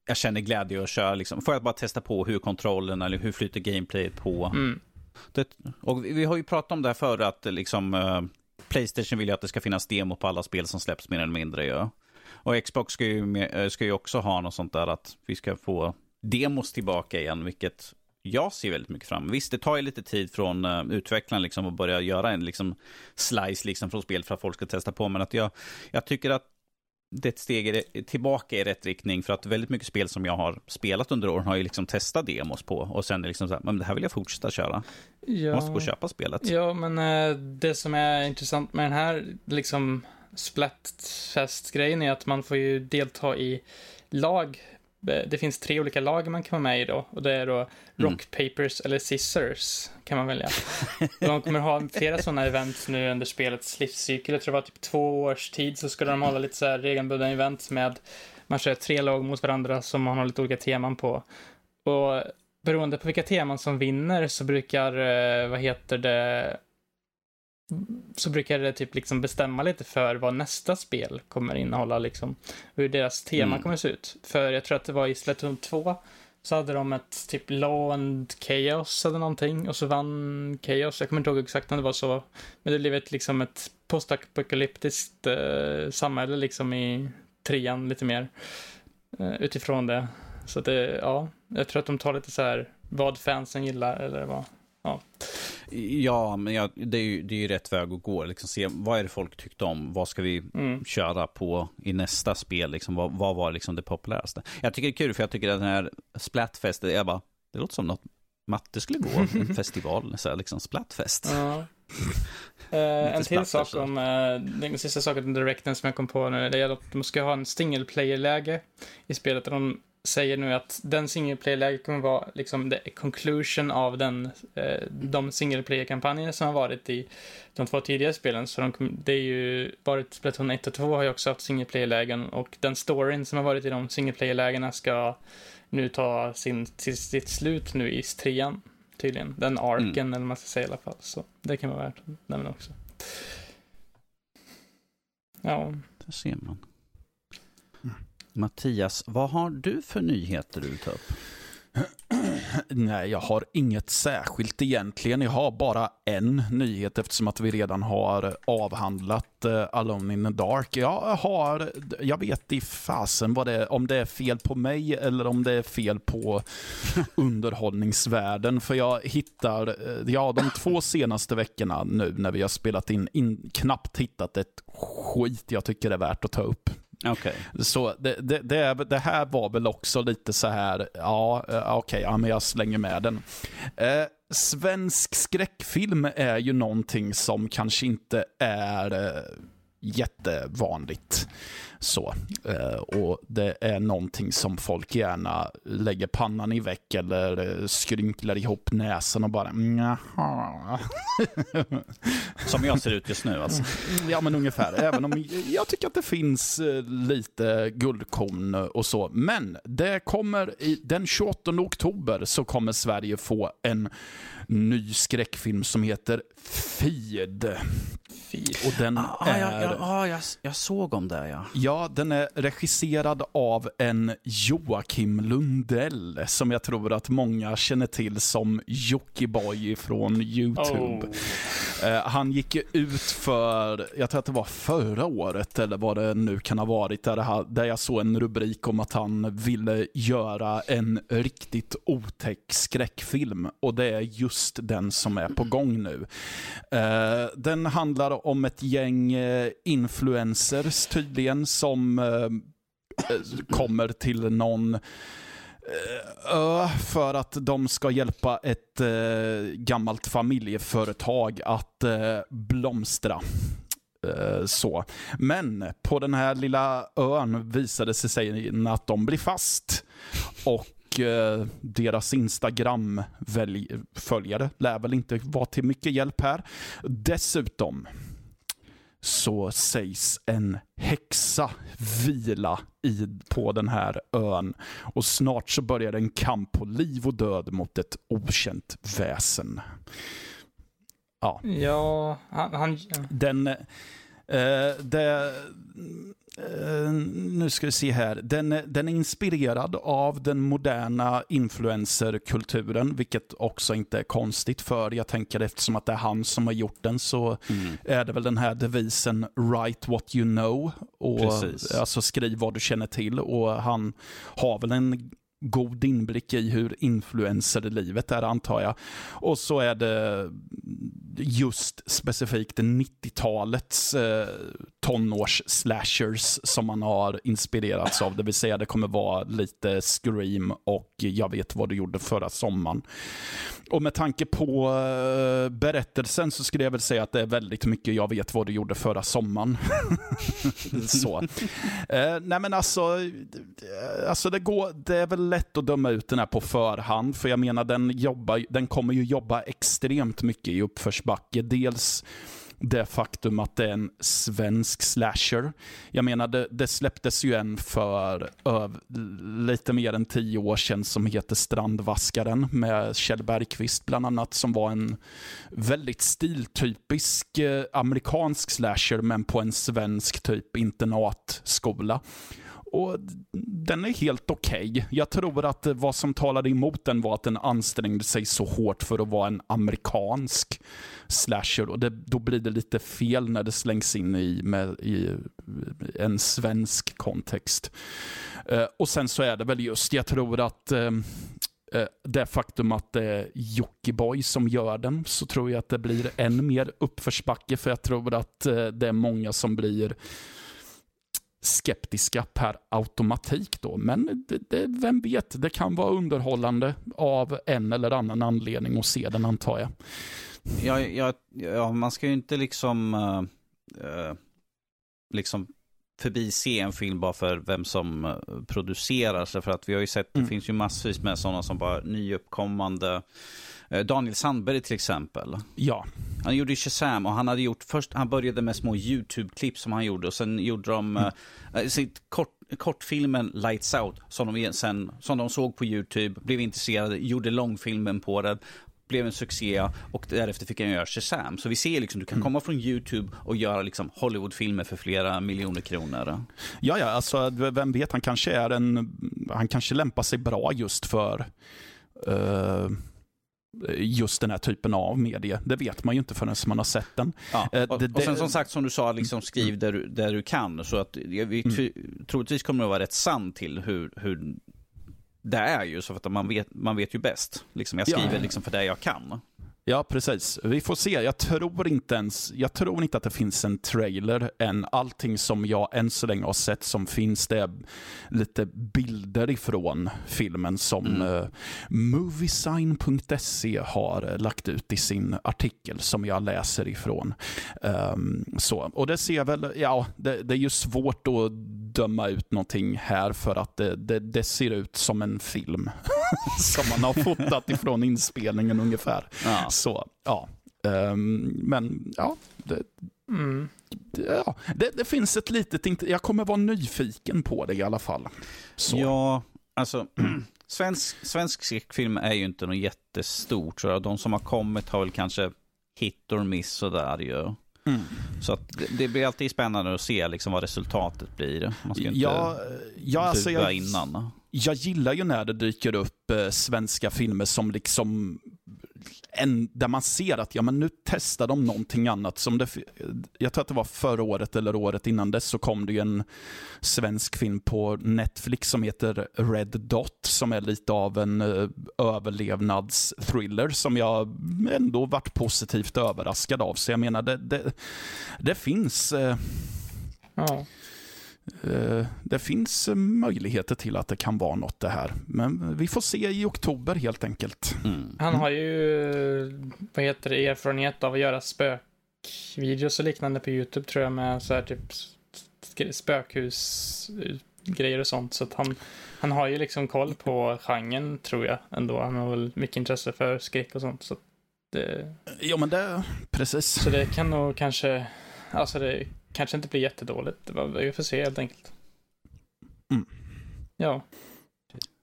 A: jag känner glädje att köra liksom? Får jag bara testa på hur kontrollen eller hur flyter gameplayet på?
C: Mm.
A: Det, och vi, vi har ju pratat om det här förr att liksom eh, Playstation vill ju att det ska finnas demo på alla spel som släpps mer eller mindre. Ja. Och Xbox ska ju, eh, ska ju också ha något sånt där att vi ska få demos tillbaka igen, vilket jag ser väldigt mycket fram. Visst, det tar ju lite tid från uh, utvecklaren liksom att börja göra en liksom, slice liksom, från spel för att folk ska testa på, men att jag, jag tycker att det är ett steg tillbaka i rätt riktning för att väldigt mycket spel som jag har spelat under åren har ju liksom testat demos på och sen är det liksom så här, men det här vill jag fortsätta köra. Jag
C: Ja.
A: måste gå och köpa spelet.
C: Ja, men eh, det som är intressant med den här liksom Splatfest-grejen är att man får ju delta i lag. Det finns tre olika lag man kan vara med i då och det är då
A: Mm.
C: Rock, Papers eller Scissors kan man välja. De kommer ha flera sådana event nu under spelets livscykel. Jag tror det var typ två års tid så ska de hålla lite så här regelbundna event med man kör tre lag mot varandra som man har lite olika teman på. Och beroende på vilka teman som vinner så brukar, eh, vad heter det, så brukar det typ liksom bestämma lite för vad nästa spel kommer innehålla liksom. Hur deras tema
A: Mm.
C: kommer se ut. För jag tror att det var i Splatoon 2 så hade de ett typ Law and Chaos eller någonting och så vann Chaos. Jag kommer inte ihåg exakt om det var så. Men det blev ett, liksom ett postapokalyptiskt eh, samhälle liksom i trean lite mer. Eh, utifrån det. Så det, ja, jag tror att de tar lite så här vad fansen gillar eller vad.
A: Ja, men jag, det, är ju, det är ju rätt väg att gå. Liksom, se, vad är det folk tyckte om? Vad ska vi
C: Mm.
A: köra på i nästa spel? Liksom, vad, vad var liksom det populäraste? Jag tycker det är kul, för jag tycker att den här Splatfest, jag bara, det låter som något Matte skulle gå, en festival, så här, liksom Splatfest.
C: Ja. Eh, en till sak om, eh, den sista saken om Directen som jag kom på nu, det är att de ska ha en single player-läge i spelet. Och de säger nu att den single kommer vara liksom the conclusion av den, eh, de single player-kampanjer som har varit i de två tidigare spelen. Så de, det är ju varit Splatoon 1 och 2 har ju också haft single player-lägen och den storyn som har varit i de single player-lägena ska nu ta sin, till sitt slut nu i trean tydligen. Den arken,
A: Mm.
C: eller man ska säga i alla fall. Så det kan vara värt att nämna också. Ja,
A: Där ser man. Mattias, vad har du för nyheter du vill ta upp?
B: Nej, jag har inget särskilt egentligen. Jag har bara en nyhet eftersom att vi redan har avhandlat uh, Alone in the Dark. Jag har, jag vet i fasen vad det om det är fel på mig eller om det är fel på underhållningsvärlden. För jag hittar, eh, ja de två senaste veckorna nu när vi har spelat in, in knappt hittat ett skit jag tycker är värt att ta upp.
A: Okay.
B: Så det, det, det, det här var väl också lite så här, ja, okej, okej, ja, men jag slänger med den. Eh, svensk skräckfilm är ju någonting som kanske inte är eh, jättevanligt. Så, eh, och det är någonting som folk gärna lägger pannan i väck eller eh, skrynklar ihop näsan och bara njaha.
A: Som jag ser ut just nu alltså.
B: Ja, men ungefär. Även om jag tycker att det finns eh, lite guldkorn och så. Men det kommer i, den 28 oktober så kommer Sverige få en ny skräckfilm som heter Feed. Och den
A: Ah,
B: är...
A: ja, ja, ah, jag, jag såg om det, ja.
B: Ja, den är regisserad av en Joakim Lundell som jag tror att många känner till som Jockiboi från YouTube.
C: Oh.
B: Eh, han gick ut för, jag tror att det var förra året eller vad det nu kan ha varit, där, det här, där jag såg en rubrik om att han ville göra en riktigt otäck skräckfilm. Och det är just den som är på gång nu. Eh, den handlar handlar om ett gäng eh, influencers tydligen som eh, eh, kommer till någon ö för att de ska hjälpa ett gammalt familjeföretag att blomstra. Så. Men på den här lilla ön visade det sig att de blir fast. Och eh, deras Instagram-följare lär väl inte vara till mycket hjälp här. Dessutom så sägs en häxa vila i, på den här ön. Och snart så börjar en kamp på liv och död mot ett okänt väsen. Ja,
C: Ja, han, han
B: den... Eh, det, eh, nu ska vi se här. Den, den är inspirerad av den moderna influencerkulturen, vilket också inte är konstigt för jag tänker eftersom att det är han som har gjort den så
A: Mm.
B: är det väl den här devisen write what you know. Och,
A: Precis.
B: alltså skriv vad du känner till. Och han har väl en god inblick i hur influencerlivet är antar jag. Och så är det just specifikt 90-talets eh, tonårs-slashers som man har inspirerats av. Det vill säga det kommer vara lite Scream och Jag vet vad du gjorde förra sommaren. Och med tanke på eh, berättelsen så skulle jag väl säga att det är väldigt mycket Jag vet vad du gjorde förra sommaren. så. Eh, nej men alltså, eh, alltså det, går, det är väl lätt att döma ut den här på förhand. För jag menar den, jobbar, den kommer ju jobba extremt mycket i uppförsbacke. Dels det faktum att det är en svensk slasher. Jag menar, det, det släpptes ju en för öv, lite mer än tio år sedan som heter Strandvaskaren med Kjell Bergqvist bland annat, som var en väldigt stiltypisk eh, amerikansk slasher, men på en svensk typ internatskola. Och den är helt okej. Okay. Jag tror att vad som talade emot den var att den ansträngde sig så hårt för att vara en amerikansk slasher. Och det, då blir det lite fel när det slängs in i, med, i en svensk kontext. Eh, och sen så är det väl just, jag tror att eh, eh det faktum att det är Jockiboi som gör den, så tror jag att det blir än mer uppförsbacke, för jag tror att eh, det är många som blir skeptiska per automatik då. Men det, det, vem vet, det kan vara underhållande av en eller annan anledning att se den antar jag.
A: Ja, ja, ja man ska ju inte liksom, uh, liksom förbise en film bara för vem som uh, producerar. Så för att vi har ju sett, mm. det finns ju massvis med sådana som bara nyuppkommande Eh, Daniel Sandberg till exempel.
B: Ja.
A: Han gjorde Shazam och han hade gjort, först, han började med små YouTube-klipp som han gjorde och sen gjorde de mm. uh, sitt kort, kortfilmen Lights Out som de, sen, som de såg på YouTube, blev intresserade, gjorde långfilmen på den, blev en succé och därefter fick han göra Shazam. Så vi ser liksom, du kan mm. komma från YouTube och göra liksom Hollywoodfilmer för flera miljoner kronor.
B: Ja, ja, alltså vem vet, han kanske är en, han kanske lämpar sig bra just för uh just den här typen av medie. Det vet man ju inte förrän man har sett den.
A: Ja, eh, och, det, och sen som sagt, som du sa, liksom skriv där, du, där du kan. Så att vi, mm. troligtvis kommer det vara rätt sant till hur, hur det är ju. Så att man vet, man vet ju bäst. Liksom, jag skriver ja. liksom för det jag kan.
B: Ja, precis. Vi får se. Jag tror inte ens, jag tror inte att det finns en trailer än. Allting som jag än så länge har sett som finns, det är lite bilder ifrån filmen som mm. uh, Moviesign.se har lagt ut i sin artikel som jag läser ifrån. Um, så. Och det ser väl, ja, det, det, är ju svårt att döma ut någonting här för att det, det, det ser ut som en film som man har fotat ifrån inspelningen ungefär. Ja. Så, ja. Um, men ja, det, mm. det, ja det, det, finns ett litet... Jag kommer vara nyfiken på det i alla fall.
A: Så. Ja, alltså... svensk, svensk skräckfilm är ju inte något jättestort. Så de som har kommit har väl kanske hit or miss sådär ju. Mm. Så att det, det, blir alltid spännande att se liksom vad resultatet blir. Man ska inte ja, ja, alltså jag, innan.
B: Jag gillar ju när det dyker upp eh, svenska filmer som liksom en, där man ser att ja, men nu testar de någonting annat. Som det, jag tror att det var förra året eller året innan dess så kom det en svensk film på Netflix som heter Red Dot som är lite av en eh, överlevnadsthriller som jag ändå varit positivt överraskad av. Så jag menar, det, det, det finns... Eh, ja. Eh, det finns möjligheter till att det kan vara något det här. Men vi får se i oktober helt enkelt.
C: Mm. Han har ju, vad heter det, erfarenhet av att göra spökvideos och liknande på YouTube tror jag med så här typ spökhusgrejer och sånt. Så att han, han har ju liksom koll på genren tror jag ändå. Han har väl mycket intresse för skräck och sånt. Så det...
B: Ja men det, precis.
C: Så det kan nog kanske, alltså det kanske inte blir jättedåligt. Vi får se helt enkelt. Mm. Ja.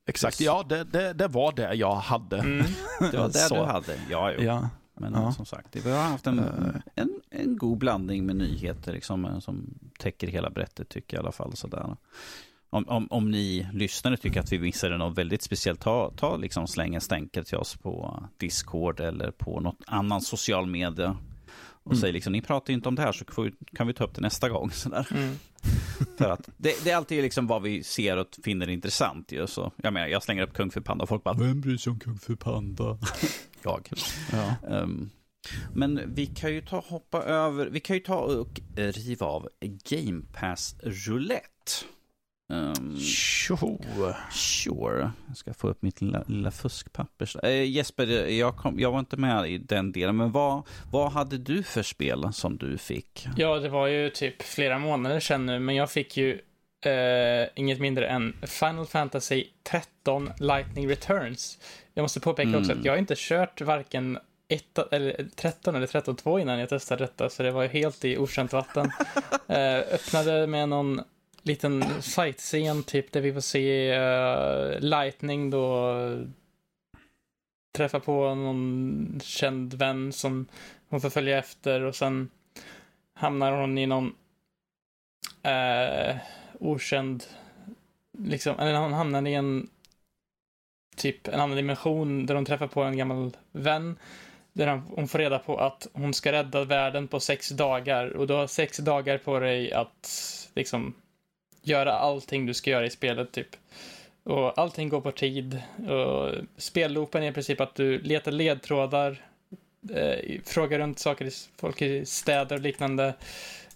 B: Exakt, ja det, det, det, var det jag hade. Mm.
A: Det var det du hade, ja, jo. ja. Men ja. som sagt, vi har haft en, uh. en, en god blandning med nyheter liksom, som täcker hela brättet tycker jag i alla fall. Sådär. Om, om, om ni lyssnare tycker att vi missade något väldigt speciellt, ta, ta liksom släng en stänkare till oss på Discord eller på något annan social media och mm. säger liksom, ni pratar inte om det här så kan vi ta upp det nästa gång. Sådär. Mm. För att det, det, är alltid liksom vad vi ser och finner intressant. Ju, så, jag menar, jag slänger upp Kung Fu Panda och folk bara, vem bryr sig om Kung Fu Panda? jag. Ja. Um, men vi kan ju ta hoppa över, vi kan ju ta och riva av Game Pass Roulette.
B: Um, sure.
A: Sure. Jag ska få upp mitt lilla, lilla fuskpapper. Uh, Jesper, jag, kom, jag var inte med i den delen, men vad, vad hade du för spel som du fick?
C: Ja, det var ju typ flera månader sedan nu, men jag fick ju uh, inget mindre än Final Fantasy 13 Lightning Returns. Jag måste påpeka mm. också att mm. jag har inte kört varken ett, eller 13 eller 13.2 innan jag testade detta, så det var helt i okänt vatten. eh, öppnade med någon liten fight-scen, typ, där vi får se uh, Lightning då träffa på någon känd vän som hon får följa efter och sen hamnar hon i någon uh, okänd, liksom, eller hon hamnar i en typ en annan dimension där hon träffar på en gammal vän. Där hon får reda på att hon ska rädda världen på sex dagar och du har sex dagar på dig att liksom göra allting du ska göra i spelet typ. Och allting går på tid. Och spelloopen är i princip att du letar ledtrådar, eh, frågar runt saker i folk i städer och liknande.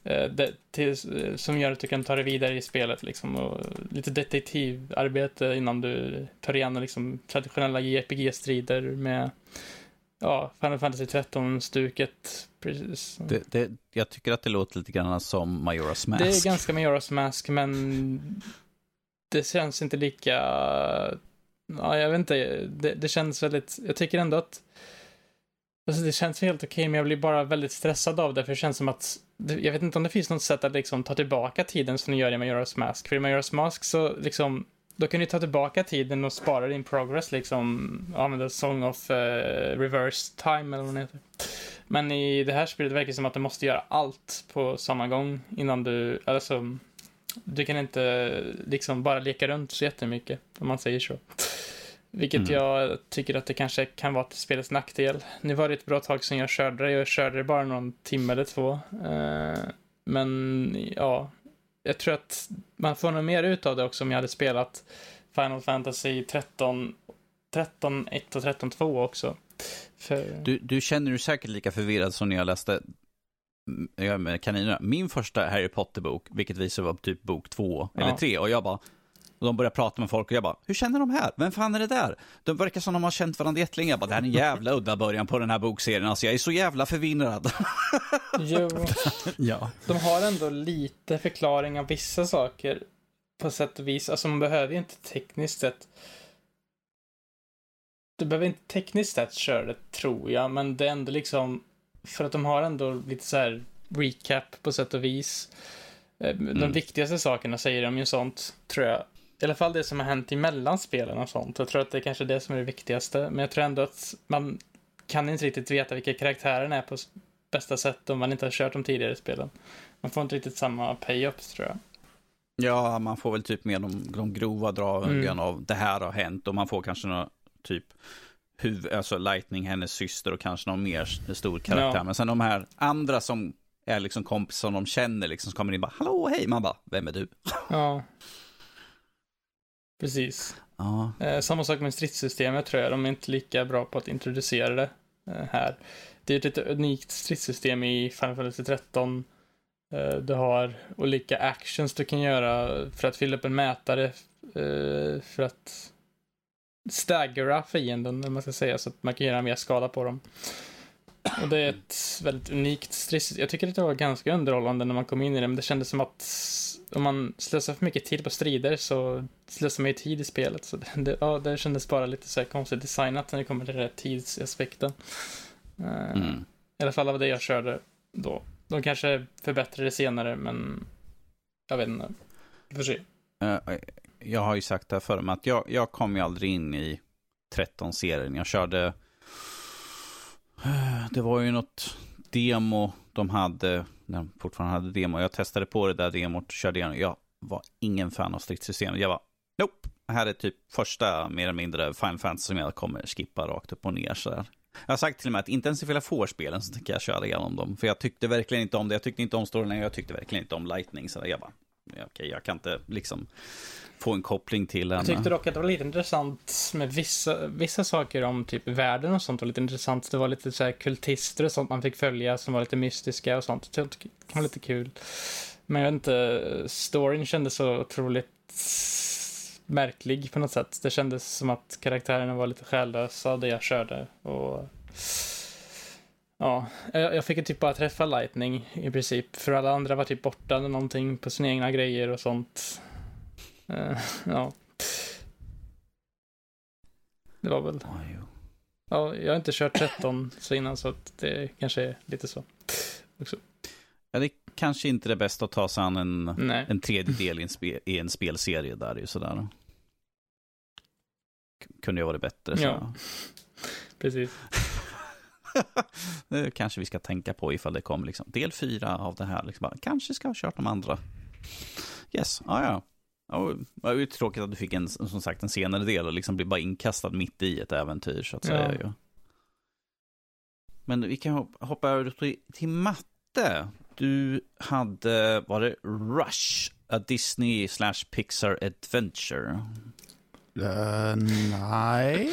C: Eh, det, till, eh, som gör att du kan ta dig vidare i spelet liksom. Och lite detektivarbete innan du tar igen liksom, traditionella JRPG-strider med ja, Final Fantasy 13-stuket. Precis.
A: Det, det, jag tycker att det låter lite grann som Majora's Mask.
C: Det är ganska Majora's Mask, men det känns inte lika... Ja, jag vet inte. Det, det känns väldigt... Jag tycker ändå att... Alltså det känns helt okej, men jag blir bara väldigt stressad av det, för det känns som att... Jag vet inte om det finns något sätt att liksom ta tillbaka tiden som ni gör i Majora's Mask. För i Majora's Mask så liksom då kan du ta tillbaka tiden och spara din progress liksom. Använda Song of uh, Reverse Time eller vad det heter. Men i det här spelet verkar det som att du måste göra allt på samma gång innan du, alltså, du kan inte liksom bara leka runt så jättemycket, om man säger så. Vilket mm. jag tycker att det kanske kan vara till spelets nackdel. Nu var det ett bra tag sedan jag körde det, jag körde det bara någon timme eller två. Uh, men ja, jag tror att man får nog mer ut av det också om jag hade spelat Final Fantasy 13, 13 1 och 13 2 också.
A: För... Du, du känner dig säkert lika förvirrad som när jag läste mm, med kaninerna. Min första Harry Potter-bok, vilket visade var typ bok två ja. eller tre, och jag bara, och de börjar prata med folk och jag bara, hur känner de här? Vem fan är det där? De verkar som de har känt varandra jättelänge. Jag bara, det här är en jävla udda början på den här bokserien. Alltså jag är så jävla förvirrad.
C: Jo, ja. de har ändå lite förklaring av vissa saker på sätt och vis. Alltså man behöver ju inte tekniskt sett du behöver inte tekniskt sett köra det, tror jag, men det är ändå liksom för att de har ändå lite så här recap på sätt och vis. Eh, de mm. viktigaste sakerna säger de ju sånt, tror jag. I alla fall det som har hänt emellan spelen och sånt. Jag tror att det är kanske det som är det viktigaste. Men jag tror ändå att man kan inte riktigt veta vilka karaktärerna är på bästa sätt om man inte har kört de tidigare spelen. Man får inte riktigt samma pay-ups tror jag.
A: Ja, man får väl typ med de, de grova dragen mm. av det här har hänt och man får kanske några typ huvud, alltså Lightning, hennes syster och kanske någon mer stor karaktär. Ja. Men sen de här andra som är liksom kompisar som de känner liksom, så kommer in bara hallå, hej, man bara, vem är du?
C: Ja. Precis. Ja. Eh, samma sak med stridssystemet tror jag, de är inte lika bra på att introducera det eh, här. Det är ett lite unikt stridssystem i Final Fantasy 13. Eh, du har olika actions du kan göra för att fylla upp en mätare eh, för att staggera fienden, om man ska säga, så att man kan göra mer skada på dem. Och det är ett väldigt unikt stridssystem. Jag tycker att det var ganska underhållande när man kom in i det, men det kändes som att om man slösar för mycket tid på strider så slösar man ju tid i spelet. Så det, ja, det kändes bara lite så här konstigt designat när det kommer till den här tidsaspekten. Eh, mm. I alla fall av det jag körde då. De kanske förbättrar det senare, men jag vet inte. Vi får se.
A: Jag har ju sagt det här förr, men att jag, jag kom ju aldrig in i 13-serien. Jag körde... Det var ju något demo de hade när de fortfarande hade demo. Jag testade på det där demot och körde igenom. Jag var ingen fan av stridssystemet. Jag var, nope, här är typ första mer eller mindre Final Fantasy som jag kommer skippa rakt upp och ner så där. Jag har sagt till och med att inte ens ifall jag får spelen så tänker jag köra igenom dem. För jag tyckte verkligen inte om det. Jag tyckte inte om storyn jag tyckte verkligen inte om Lightning. Så jag bara, okay, jag kan inte liksom få en koppling till henne.
C: Jag tyckte dock att det var lite intressant med vissa, vissa saker om typ världen och sånt var lite intressant. Det var lite så här kultister och sånt man fick följa som var lite mystiska och sånt. Det var lite kul. Men jag vet inte, storyn kändes så otroligt märklig på något sätt. Det kändes som att karaktärerna var lite själlösa, det jag körde. Och Ja, jag fick typ bara träffa Lightning i princip. För alla andra var typ borta eller någonting på sina egna grejer och sånt. Uh, ja. Det var väl... Ja, jag har inte kört 13 så innan så att det kanske är lite så. Också.
A: Ja, det är kanske inte det bästa att ta sig an en,
C: Nej.
A: en tredjedel i en, spe, i en spelserie där ju sådär. Kunde ju varit bättre. Så.
C: Ja. Precis.
A: det kanske vi ska tänka på ifall det kommer liksom, del fyra av det här. Liksom bara, kanske ska ha kört de andra. Yes, ah, ja. Ja, det ju tråkigt att du fick en, som sagt, en senare del och liksom blir bara inkastad mitt i ett äventyr så att säga.
C: Ja.
A: Men vi kan hop- hoppa över till, till matte. Du hade, var det Rush? A Disney slash Pixar Adventure.
B: Eh, nej.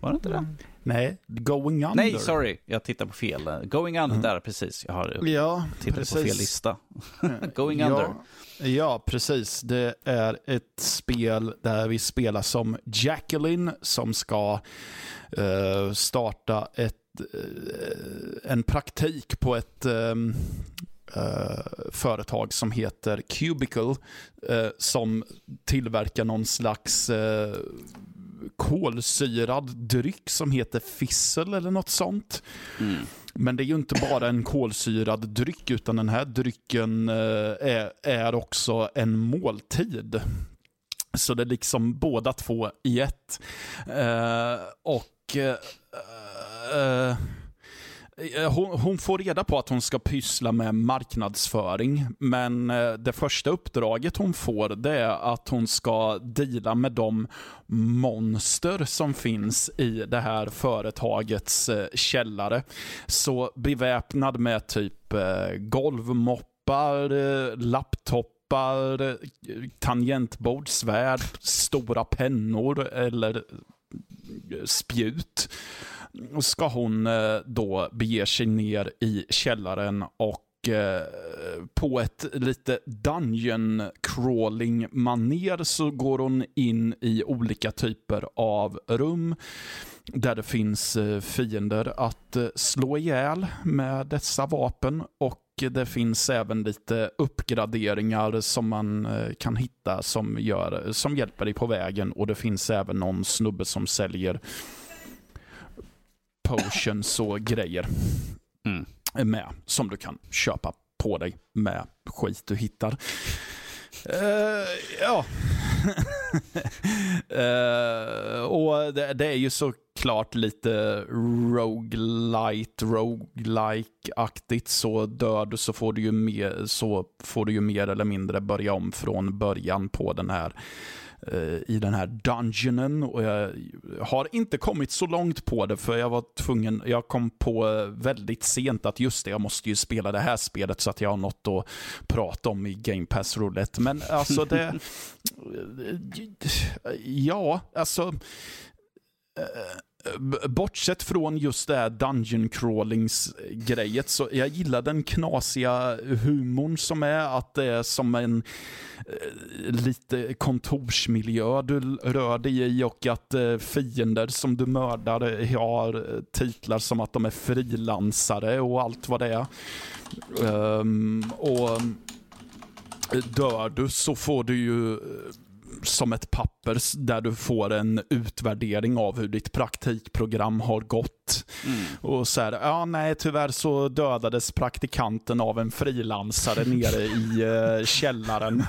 A: Var det inte det?
B: Nej, Going Under.
A: Nej, sorry. Jag tittar på fel. Going Under,
B: Mm.
A: där precis. Jag har
B: Ja,
A: tittat på fel
B: precis.
A: lista. Going Under.
B: Ja, ja, precis. Det är ett spel där vi spelar som Jacqueline som ska eh, starta ett, eh, en praktik på ett ehm, eh, företag som heter Cubicle eh, som tillverkar någon slags eh, kolsyrad dryck som heter Fissel eller något sånt.
A: Mm.
B: Men det är ju inte bara en kolsyrad dryck, utan den här drycken eh, är, är också en måltid. Så det är liksom båda två i ett. Eh, och eh, eh, Eh, eh, hon, hon får reda på att hon ska pyssla med marknadsföring, men eh, det första uppdraget hon får det är att hon ska deala med de monster som finns i det här företagets källare. Så beväpnad med typ golvmoppar, laptop tangentbord, svärd, stora pennor eller spjut ska hon eh, då bege sig ner i källaren och eh, på ett lite dungeon crawling maner så går hon in i olika typer av rum där det finns eh, fiender att slå ihjäl med dessa vapen och det finns även lite uppgraderingar som man kan hitta som, gör, som hjälper dig på vägen och det finns även någon snubbe som säljer potions och grejer
A: Mm.
B: med som du kan köpa på dig med skit du hittar. Eh, ja. Eh, och det, det är ju såklart lite roguelite, roguelike-aktigt. Så dör du så får du, ju mer, så får du ju mer eller mindre börja om från början på den här i den här dungeonen och jag har inte kommit så långt på det för jag var tvungen, jag kom på eh, väldigt sent att just det, jag måste ju spela det här spelet så att jag har något att prata om i Game Pass Roulette. Men alltså det, ja, alltså b- bortsett från just det här dungeon crawlings grejet så jag gillar den knasiga humorn som är att det är som en eh, lite kontorsmiljö du rör dig i och att eh, fiender som du mördar eh, har titlar som att de är frilansare och allt vad det är. Um, och dör du så får du ju som ett papper där du får en utvärdering av hur ditt praktikprogram har gått.
A: Mm.
B: Och så här, ja nej tyvärr så dödades praktikanten av en frilansare nere i uh, källaren.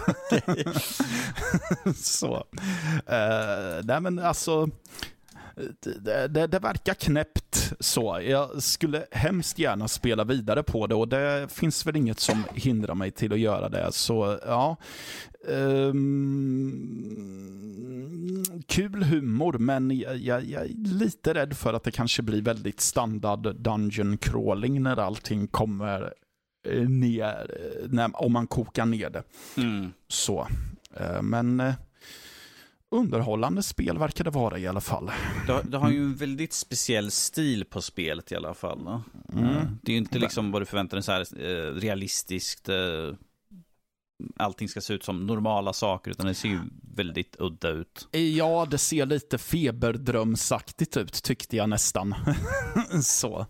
B: så. Uh, nej men alltså, det, det, det verkar knäppt så. Jag skulle hemskt gärna spela vidare på det och det finns väl inget som hindrar mig till att göra det. Så ja, Ehm, kul humor, men jag, jag, jag är lite rädd för att det kanske blir väldigt standard dungeon crawling när allting kommer eh, ner, eh, när, om man kokar ner det.
A: Mm.
B: Så. Eh, men underhållande spel verkar det vara i alla fall.
A: Har- du har ju en väldigt speciell stil på spelet i alla fall.
B: Mm.
A: Det är ju inte liksom vad du förväntar dig så här realistiskt. Allting ska se ut som normala saker, utan det ser ju väldigt udda ut.
B: Ja, det ser lite feberdrömsaktigt ut tyckte jag nästan. så.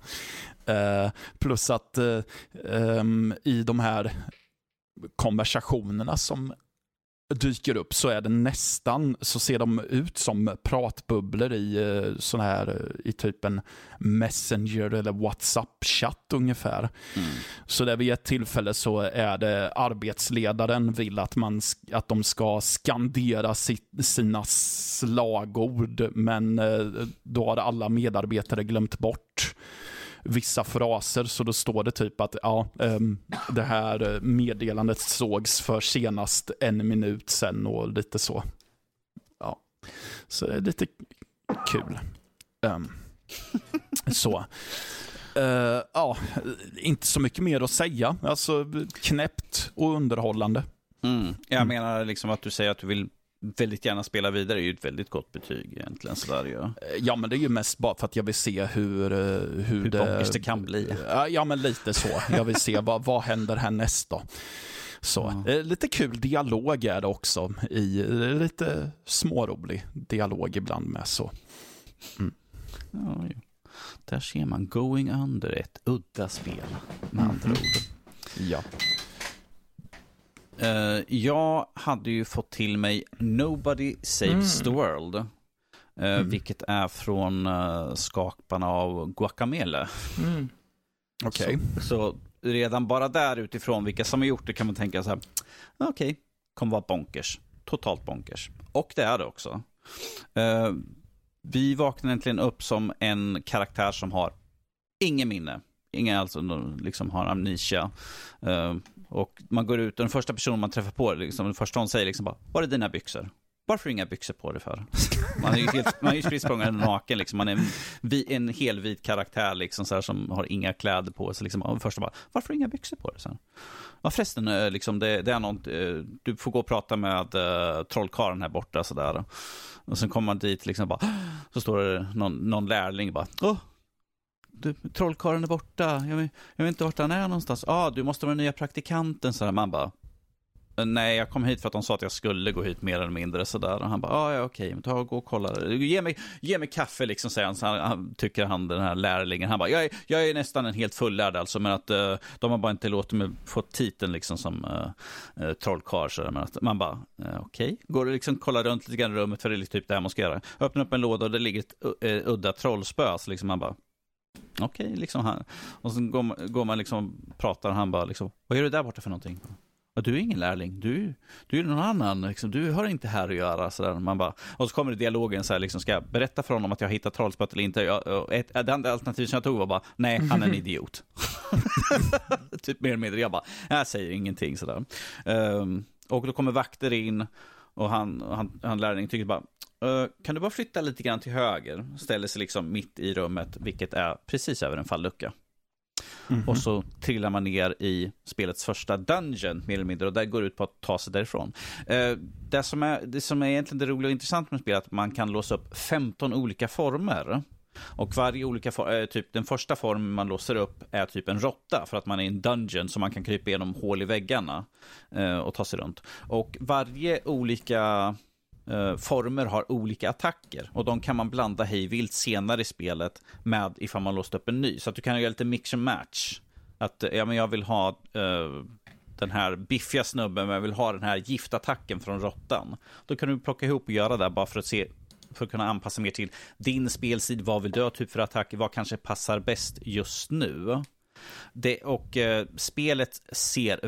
B: Uh, plus att uh, um, i de här konversationerna som dyker upp så är det nästan, så ser de ut som pratbubblor i eh, sån här, eh, i typ en Messenger eller WhatsApp-chatt ungefär. Mm. Så där vid ett tillfälle så är det arbetsledaren vill att, man, att de ska skandera sitt, sina slagord, men eh, då har alla medarbetare glömt bort vissa fraser, så då står det typ att ja, um, det här meddelandet sågs för senast en minut sen och lite så. Ja, så det är lite kul. Um, så. Uh, ja, inte så mycket mer att säga. Alltså knäppt och underhållande.
A: Mm. Jag mm. menar liksom att du säger att du vill väldigt gärna spela vidare är ju ett väldigt gott betyg egentligen. Sådär, ja.
B: Eh, ja, men det är ju mest bara för att jag vill se hur, hur,
A: hur
B: det...
A: det kan bli.
B: Ja, men lite så. Jag vill se vad, vad händer härnäst då. Så, mm. Lite kul dialog är det också. I, lite smårolig dialog ibland med. så.
A: Mm. Ja, Där ser man Going Under, ett udda spel med andra mm. ord.
B: Ja.
A: Uh, jag hade ju fått till mig Nobody Saves mm. the World. Uh, mm. Vilket är från uh, skaparna av Guacamele. Mm.
B: Okej. Okay.
A: Så, så, redan bara där utifrån vilka som har gjort det kan man tänka så här. Okej, okay, kommer vara bonkers. Totalt bonkers. Och det är det också. vi vaknar äntligen upp som en karaktär som har ingen minne. Ingen alltså liksom har amnesia. Och man går ut och den första personen man träffar på, liksom, den första hon säger liksom bara, var är dina byxor? Varför inga byxor på dig för? Man är ju, helt, man är ju spritt naken, liksom. man är en, en helvit karaktär liksom, så här, som har inga kläder på sig. Liksom. Och första bara, varför inga byxor på dig? Så Ja förresten, eh, liksom, det, det är något, eh, du får gå och prata med uh, trollkaren här borta. Så där. Och sen kommer man dit, liksom, bara, så står det någon, någon lärling bara, oh, du, trollkarlen är borta, jag vet, jag vet inte vart han är någonstans. Ja, ah, du måste vara den nya praktikanten, så Man bara, eh, nej, jag kom hit för att de sa att jag skulle gå hit mer eller mindre sådär. Och han bara, ah, ja okej, men ta och gå och kolla. Ge mig, ge mig kaffe liksom, säger han. Så han, han tycker han, den här lärlingen. Han bara, jag är, jag är nästan en helt fullärd alltså, men att uh, de har bara inte låtit mig få titeln liksom som uh, uh, trollkarl. Men att man bara, uh, okej. Okay. Går och liksom kollar runt lite grann i rummet, för det är typ det här man ska göra. Öppnar upp en låda och det ligger ett uh, udda trollspö. Så liksom man bara, Okej, okay, liksom han. Och sen går man, går man liksom pratar och han bara liksom, vad gör du där borta för någonting? Du är ingen lärling, du, du är någon annan, liksom, du har inte här att göra. Så där. Man bara, och så kommer det dialogen, så här, liksom, ska jag berätta för honom att jag har hittat trollspöet eller inte? Jag, ett, det andra alternativet som jag tog var bara, nej, han är en idiot. typ mer eller mindre, jag bara, jag säger ingenting sådär. Um, ehm, och då kommer vakter in och han, han, han lärlingen tycker bara, Uh, kan du bara flytta lite grann till höger? Ställer sig liksom mitt i rummet, vilket är precis över en fallucka. Mm -hmm. Och så trillar man ner i spelets första dungeon, mer eller mindre, och det går ut på att ta sig därifrån. Uh, det, som är, det som är egentligen det roliga och intressant med spelet är att man kan låsa upp 15 olika former. Och varje olika form, eh, typ den första formen man låser upp är typ en råtta för att man är i en dungeon så man kan krypa igenom hål i väggarna eh, och ta sig runt. Och varje olika eh, former har olika attacker och de kan man blanda hejvilt senare i spelet med ifall man låst upp en ny. Så att du kan göra lite mix and match. Att eh, ja, men jag vill ha eh, den här biffiga snubben, men jag vill ha den här giftattacken från råttan. Då kan du plocka ihop och göra det bara för att se för att kunna anpassa mer till din spelstil. Vad vill du ha typ för attack? Vad kanske passar bäst just nu? Det, och eh, spelet ser,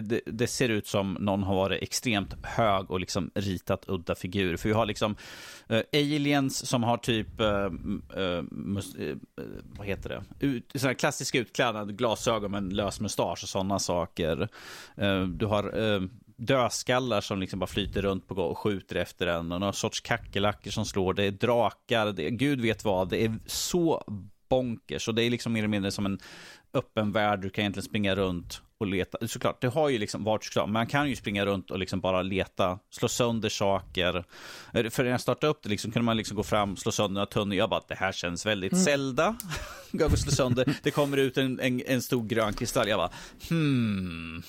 A: det, det, ser ut som någon har varit extremt hög och liksom ritat udda figurer. För vi har liksom eh, aliens som har typ, eh, eh mus, eh, eh, vad heter det, Ut, sådana klassiska utklädnad, glasögon med en lös mustasch och sådana saker. Eh, du har eh, dödskallar som liksom bara flyter runt på och skjuter efter en och några sorts kackerlackor som slår. Det är drakar, det är, gud vet vad. Det är så bonkers och det är liksom mer eller mindre som en öppen värld, du kan egentligen springa runt och leta. Såklart, det har ju liksom varit såklart, man kan ju springa runt och liksom bara leta, slå sönder saker. För när jag startade upp det liksom, kunde man liksom gå fram, slå sönder några tunnor. Jag bara, det här känns väldigt mm. Zelda. Jag går slå sönder, det kommer ut en, en, en, stor grön kristall. Jag bara, hmm.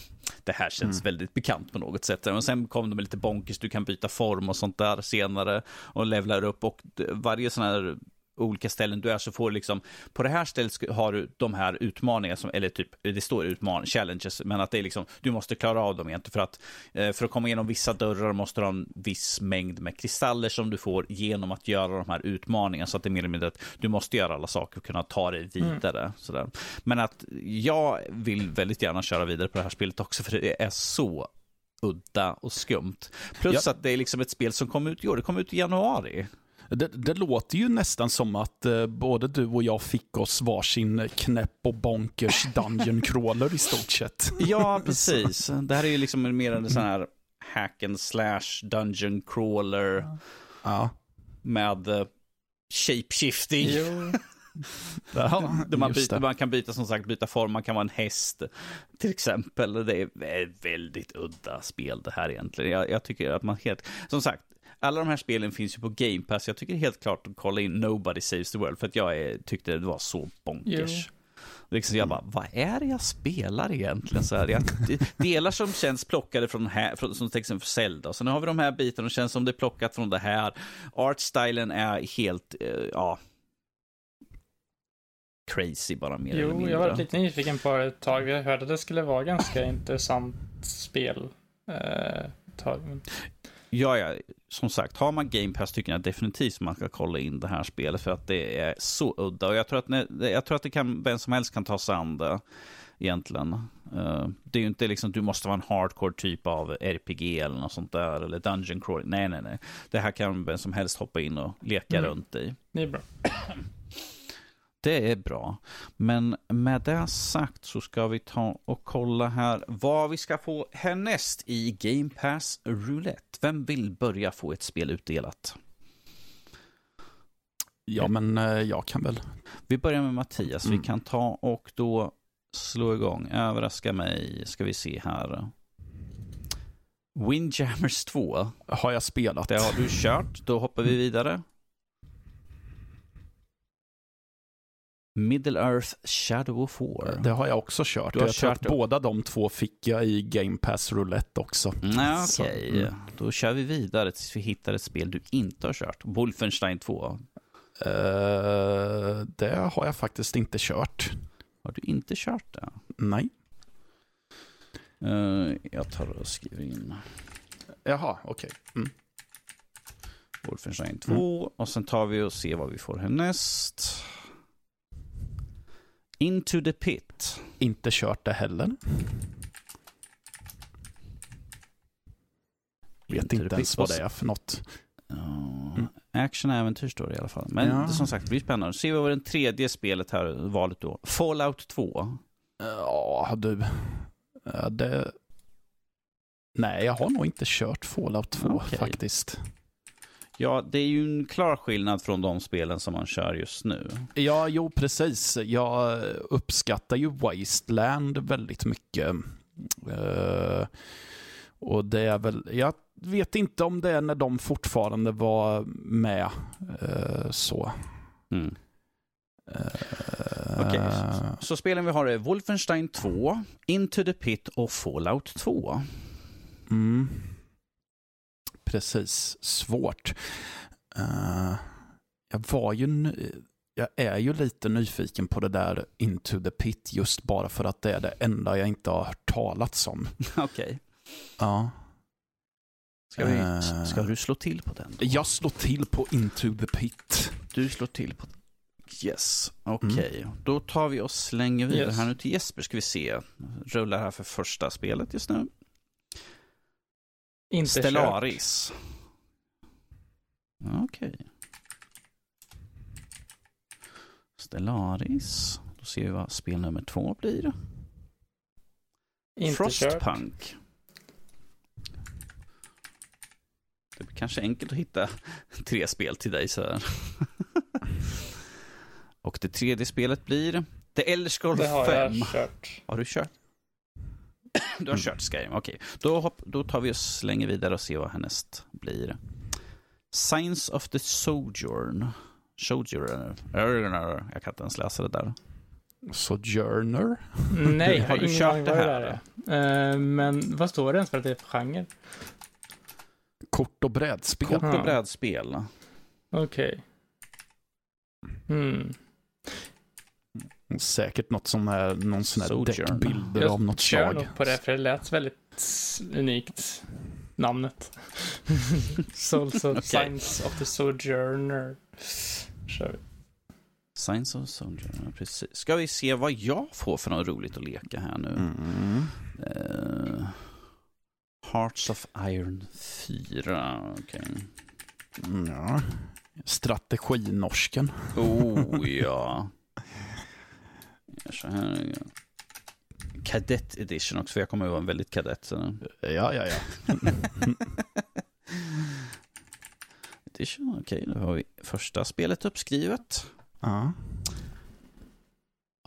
A: Det här känns mm. väldigt bekant på något sätt. Och sen kom det med lite bonkers, du kan byta form och sånt där senare och levlar upp. Och varje sån här olika ställen du är så får du liksom, på det här stället har du de här utmaningarna, som, eller typ, det står utmaningar, challenges, men att det är liksom, du måste klara av dem egentligen för att, eh, för att komma igenom vissa dörrar måste du ha en viss mängd med kristaller som du får genom att göra de här utmaningarna, så att det är mer eller mindre att du måste göra alla saker och kunna ta dig vidare. Sådär. Men att jag vill väldigt gärna köra vidare på det här spelet också, för det är så udda och skumt. Plus
B: Ja.
A: att det är liksom ett spel som kom ut i år, det kom ut i januari.
B: Det, det låter ju nästan som att eh, både du och jag fick oss varsin knäpp och bonkers dungeon crawler i stort sett.
A: Ja, precis. Det här är ju liksom mer en sån här hack and slash dungeon crawler
B: Ja.
A: med eh, shapeshifting.
C: Jo,
A: Där man, byter, man kan byta som sagt, byta form, man kan vara en häst till exempel. Det är ett väldigt udda spel det här egentligen. Jag, jag tycker att man helt, som sagt, alla de här spelen finns ju på Game Pass. Jag tycker helt klart att kolla in Nobody Saves the World för att jag är, tyckte det var så bonkers. Liksom jag bara, vad är det jag spelar egentligen? Så här, jag, delar som känns plockade från här, från, som till exempel Zelda. Och sen har vi de här bitarna som känns som det är plockat från det här. Artstylen är helt, eh, ja, crazy bara mer eller
C: jo
A: mindre.
C: jag var lite nyfiken på det ett tag. Jag hörde att det skulle vara ganska intressant spel. Eh, tag.
A: Ja, ja, som sagt, har man Game Pass tycker jag definitivt man ska kolla in det här spelet för att det är så udda. Och jag tror att, när, jag tror att det kan, vem som helst kan ta sig an det egentligen. Eh, det är ju inte liksom, du måste vara en hardcore typ av RPG eller något sånt där, eller Dungeon crawling. Nej, nej, nej. Det här kan vem som helst hoppa in och leka
C: Mm.
A: runt i.
C: Det är bra.
A: Det är bra. Men med det sagt så ska vi ta och kolla här vad vi ska få härnäst i Game Pass Roulette. Vem vill börja få ett spel utdelat?
B: Ja, men eh, jag kan väl.
A: Vi börjar med Mattias. Vi
B: Mm.
A: kan ta och då slå igång. Överraska mig. Ska vi se här. Windjammers 2.
B: Har jag spelat?
A: Det har du kört. Då hoppar vi vidare. Middle Earth Shadow of War.
B: Det har jag också kört.
A: Du har
B: jag
A: kört
B: båda de två fick jag i Game Pass Roulette också.
A: Nej,
B: Så,
A: okej.
B: mm.
A: Då kör vi vidare tills vi hittar ett spel du inte har kört. Wolfenstein 2.
B: Eh, det har jag faktiskt inte kört.
A: Har du inte kört det?
B: Nej.
A: Eh, jag tar och skriver in
B: Jaha, okej. Mm.
A: Wolfenstein 2. Och sen tar vi och ser vad vi får härnäst. Into the Pit.
B: Inte kört det heller. Vet
A: Into
B: inte ens vad det är för något.
A: Ja, Action-äventyr står det i alla fall. Men
B: Ja.
A: som sagt, det blir spännande. Se vad var det tredje spelet här, valet då. Fallout 2.
B: Ja, du. Det... Nej, jag har nog inte kört Fallout 2
A: Okej.
B: faktiskt.
A: Ja, det är ju en klar skillnad från de spelen som man kör just nu.
B: Ja, jo precis. Jag uppskattar ju Wasteland väldigt mycket. Eh, och det är väl, jag vet inte om det är när de fortfarande var med. eh, så.
A: Mm.
B: Eh,
A: Okej, Så spelen vi har är Wolfenstein 2, Into the Pit och Fallout 2.
B: Mm. Precis, svårt. Eh, jag var ju, jag är ju lite nyfiken på det där Into the Pit just bara för att det är det enda jag inte har hört talats om.
A: Okej.
B: Ja.
A: Ska, vi,
B: Eh.
A: ska du slå till på den? då?
B: Jag slår till på Into the Pit.
A: Du slår till på Yes, okej. Då tar vi och slänger vidare
C: Yes.
A: här nu till Jesper. Ska vi se. Rullar här för första spelet just nu.
C: Inte kört.
A: Stellaris. Okej. Stellaris. Då ser vi vad spel nummer två blir.
C: Inte kört.
A: Frostpunk. Det blir kanske enkelt att hitta tre spel till dig så här. Och det tredje spelet blir The Elder Scrolls
C: Det har
A: 5.
C: jag kört.
A: Har du kört? Du har kört Skyrim, okej. Då, hopp, då tar vi och slänger vidare och ser vad härnäst blir. Science of the Sojourn. Sojourner. Jag kan inte ens läsa det där.
B: Sojourner.
C: Nej,
A: Har
C: har
A: du kört det här?
C: är. Eh, men vad står det ens för att det är för genre?
B: Kort och brädspel.
A: Kort och brädspel.
C: Okej. Mm.
B: Säkert något som är någon sån här däckbilder
C: Jag
B: av något
C: kör
B: slag.
C: nog på det, för det lät väldigt unikt. Namnet. Souls of
A: Okej.
C: Signs of the Sojourner. Kör vi.
A: Signs of ja, precis. Ska vi se vad jag får för något roligt att leka här nu.
B: Mm.
A: Eh, Hearts of Iron 4, okej.
B: Mm, Ja. Strateginorsken.
A: Oh ja. Så här. Kadett edition också, för jag kommer att vara en väldigt kadett. Så.
B: Ja, ja, ja.
A: Edition, okej, då har vi första spelet uppskrivet.
B: ja.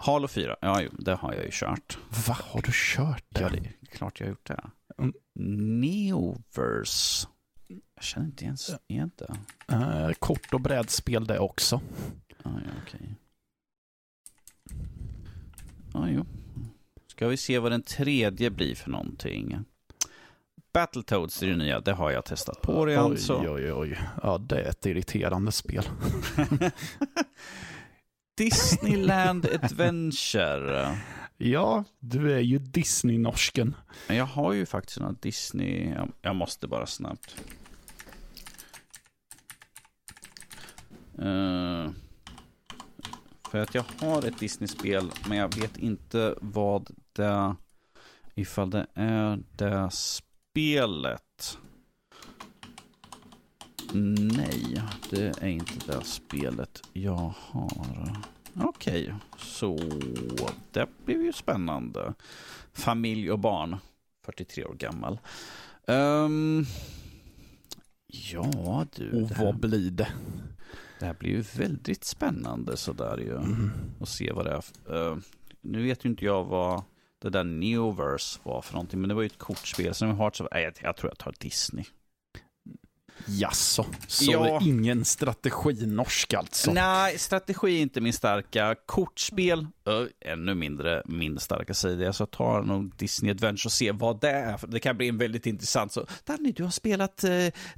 A: Halo 4, ja jo, det har jag ju kört.
B: Vad har du kört?
A: Ja, det är klart jag har gjort det.
B: Mm.
A: Neoverse. Jag känner inte ens igen det.
B: Eh, kort och brädspel det också.
A: Ah, ja, okej. Ja, jo. Ska vi se vad den tredje blir för någonting. Battletoads är det nya, det har jag testat på redan.
B: Oj,
A: så.
B: oj, oj. Ja, det är ett irriterande spel.
A: Disneyland Adventure.
B: Ja, du är ju Disney-norsken.
A: Men Jag har ju faktiskt några Disney... jag- måste bara snabbt. Eh, för att jag har ett Disney-spel, men jag vet inte vad det... Ifall det är det spelet. Nej, det är inte det spelet jag har. Okej, så det blir ju spännande. Familj och barn. 43 år gammal. Ehm, ja du,
B: Och vad blir det?
A: Det här blir ju väldigt spännande sådär ju.
B: Mm.
A: Och se vad det är. för- eh, nu vet ju inte jag vad det där Neoverse var för någonting. Men det var ju ett kortspel. Som har jag, jag tror jag tar Disney.
B: Jaså, så
A: Ja.
B: ingen strategi-norsk alltså?
A: Nej, strategi är inte min starka. Kortspel, ö, ännu mindre min starka sida. Så jag tar nog Disney Adventure och ser vad det är. Det kan bli en väldigt intressant. Så, Danny, du har spelat eh,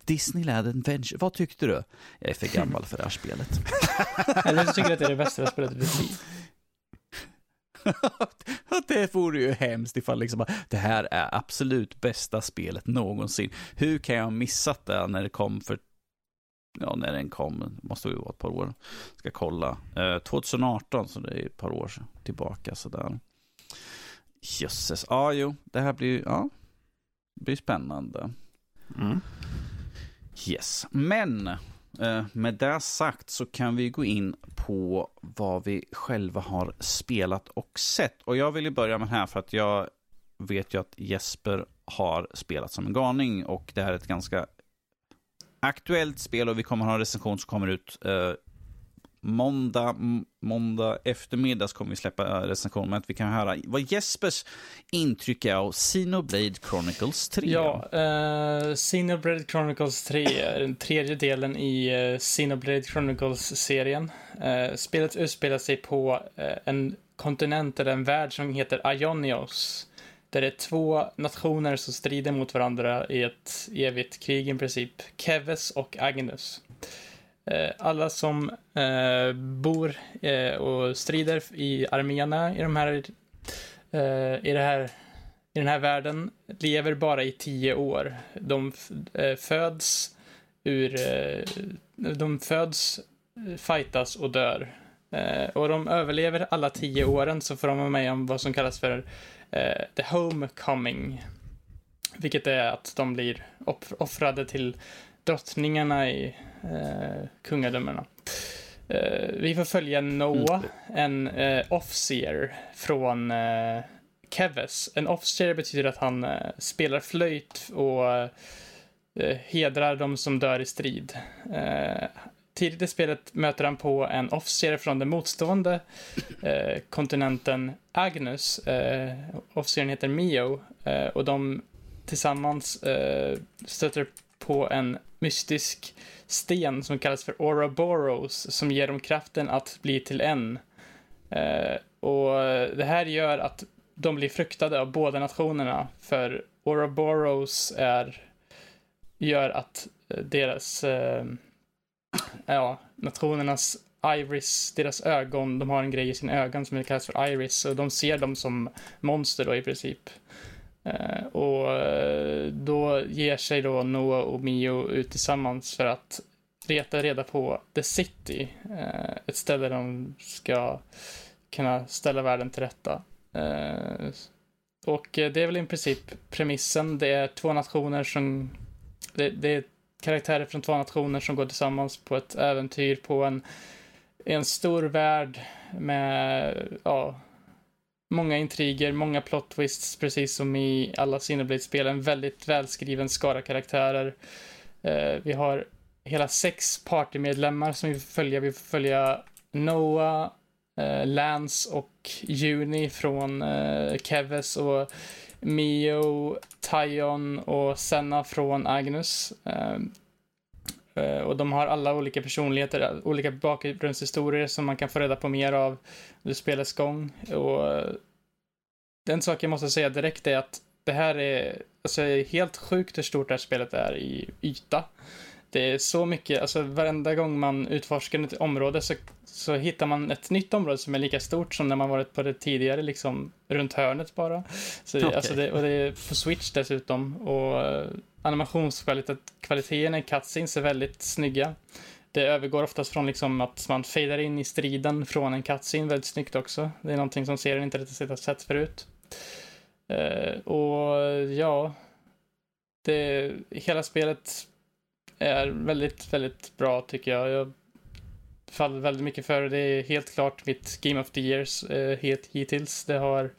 A: Disneyland Adventure. Vad tyckte du? Jag är för gammal för det här spelet.
C: Eller så tycker jag att det är det bästa jag spelat i mitt liv.
A: det vore ju hemskt ifall liksom, det här är absolut bästa spelet någonsin. Hur kan jag ha missat det när det kom för Ja, när den kom, måste ju vara ett par år. Ska kolla. Eh, 2018, så det är ett par år tillbaka sådär. Jösses. Ja, jo, det här blir, ja, det blir spännande.
B: Mm.
A: Yes, men Eh, med det sagt så kan vi gå in på vad vi själva har spelat och sett. Och jag vill ju börja med det här för att jag vet ju att Jesper har spelat som en galning och det här är ett ganska aktuellt spel och vi kommer ha en recension som kommer ut eh, måndag, måndag eftermiddag så kommer vi släppa recensionen. recension. Men att vi kan höra vad Jespers intryck är av Xenoblade Chronicles 3.
C: Ja, uh, Xenoblade Chronicles 3 är den tredje delen i uh, Xenoblade Chronicles-serien. Uh, spelet utspelar sig på uh, en kontinent eller en värld som heter Ionios. Där det är två nationer som strider mot varandra i ett evigt krig i princip. Keves och Agnus. Eh, alla som eh, bor eh, och strider i arméerna i de här eh, i det här i den här världen lever bara i tio år. De eh, föds ur... eh, De föds, eh, fightas och dör. Eh, Och de överlever alla tio åren så får de vara med om vad som kallas för eh, the homecoming. Vilket är att de blir offrade till drottningarna i eh, kungadömena. Eh, vi får följa Noah, en eh, officer från eh, Keves. En officer betyder att han eh, spelar flöjt och eh, hedrar de som dör i strid. Eh, tidigt i spelet möter han på en officer från den motstående eh, kontinenten Agnus. Eh, officeren heter Mio och de tillsammans stöter på en mystisk sten som kallas för Ouroboros som ger dem kraften att bli till en. Eh, och det här gör att de blir fruktade av båda nationerna för Ouroboros är gör att eh, deras eh, ja, nationernas Iris, deras ögon, de har en grej i sina ögon som kallas för Iris och de ser dem som monster då i princip. Eh, och eh, då ger sig då Noah och Mio ut tillsammans för att leta reda på The City, eh, ett ställe där de ska kunna ställa världen till rätta. och det är väl i princip premissen. Det är två nationer som... Det, det är karaktärer från två nationer som går tillsammans på ett äventyr på en, en stor värld med, ja, många intriger, många plot twists, precis som i alla Cineblade-spel. En väldigt välskriven skara karaktärer. Eh, vi har hela sex partymedlemmar som vi får följa. Vi får följa Noah, eh, Lance och Juni från eh, Keves och Mio, Tyon och Senna från Agnus. Eh, Eh, och de har alla olika personligheter, olika bakgrundshistorier som man kan få reda på mer av under spelets gång. Och eh, den sak jag måste säga direkt är att det här är alltså, helt sjukt hur stort det här spelet är i yta. Det är så mycket, alltså varenda gång man utforskar ett område så, så hittar man ett nytt område som är lika stort som när man varit på det tidigare, liksom runt hörnet bara. Så okay. alltså det, och det är på Switch dessutom. Och uh, animationskvaliteten i cutscenes är väldigt snygga. Det övergår oftast från liksom att man fejdar in i striden från en cutscene väldigt snyggt också. Det är någonting som serien inte riktigt har sett förut. Uh, och ja, det, hela spelet är väldigt, väldigt bra tycker jag. Jag faller väldigt mycket för det. Det är helt klart mitt Game of the Years eh, hittills. Det har...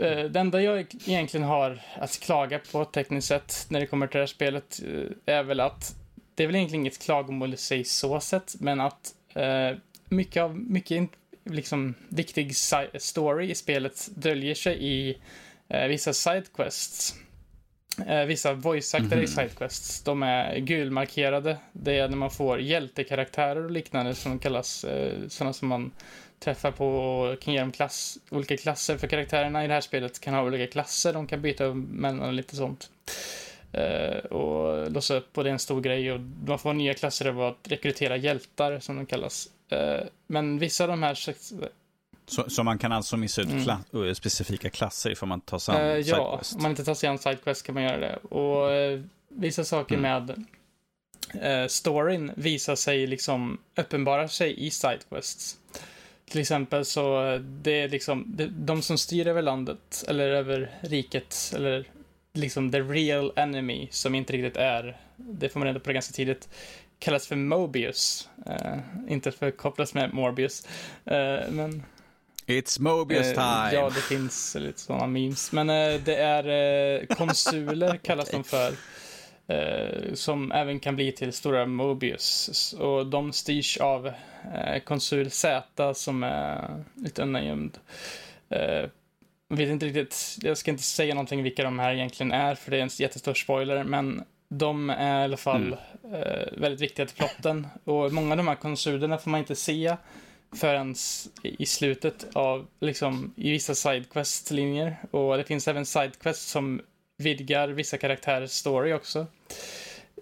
C: Eh, det enda jag egentligen har att klaga på tekniskt sett när det kommer till det här spelet eh, är väl att det är väl egentligen inget klagomål i sig så sett, men att eh, mycket av, mycket liksom viktig story i spelet döljer sig i eh, vissa sidequests. Eh, vissa voice-actare mm i Sidequests, de är gulmarkerade. Det är när man får hjältekaraktärer och liknande som kallas eh, sådana som man träffar på och kan ge dem klass, olika klasser. För karaktärerna i det här spelet kan ha olika klasser, de kan byta mellan och lite sånt. Uh, och låsa upp och det är en stor grej och man får nya klasser av att rekrytera hjältar som de kallas. Uh, men vissa av de här
A: så, så, man kan alltså missa ut mm. kla eh, specifika klasser ifall man tar sig an uh,
C: Ja, om man inte tar sig an Sidequest kan man göra det. Och uh, vissa saker mm. med uh, storyn visar sig liksom uppenbara sig i Sidequests. Till exempel så det är liksom det, de som styr över landet eller över riket eller liksom the real enemy som inte riktigt är, det får man reda på ganska tidigt, kallas för Mobius. Uh, inte för kopplas med Morbius. Men
A: It's Mobius eh, time.
C: ja, det finns lite sådana memes. Men eh, det är eh, konsuler kallas de för. Som även kan bli till stora Mobius. Och de styrs av konsul Z som är lite undangömd. Jag vet inte riktigt, jag ska inte säga någonting vilka de här egentligen är för det är en jättestor spoiler. Men de är i alla fall mm. eh, väldigt viktiga till plotten. Och många av de här konsulerna får man inte se förrän i slutet av, liksom, i vissa sidequest-linjer. Och det finns även sidequests som vidgar vissa karaktärers story också.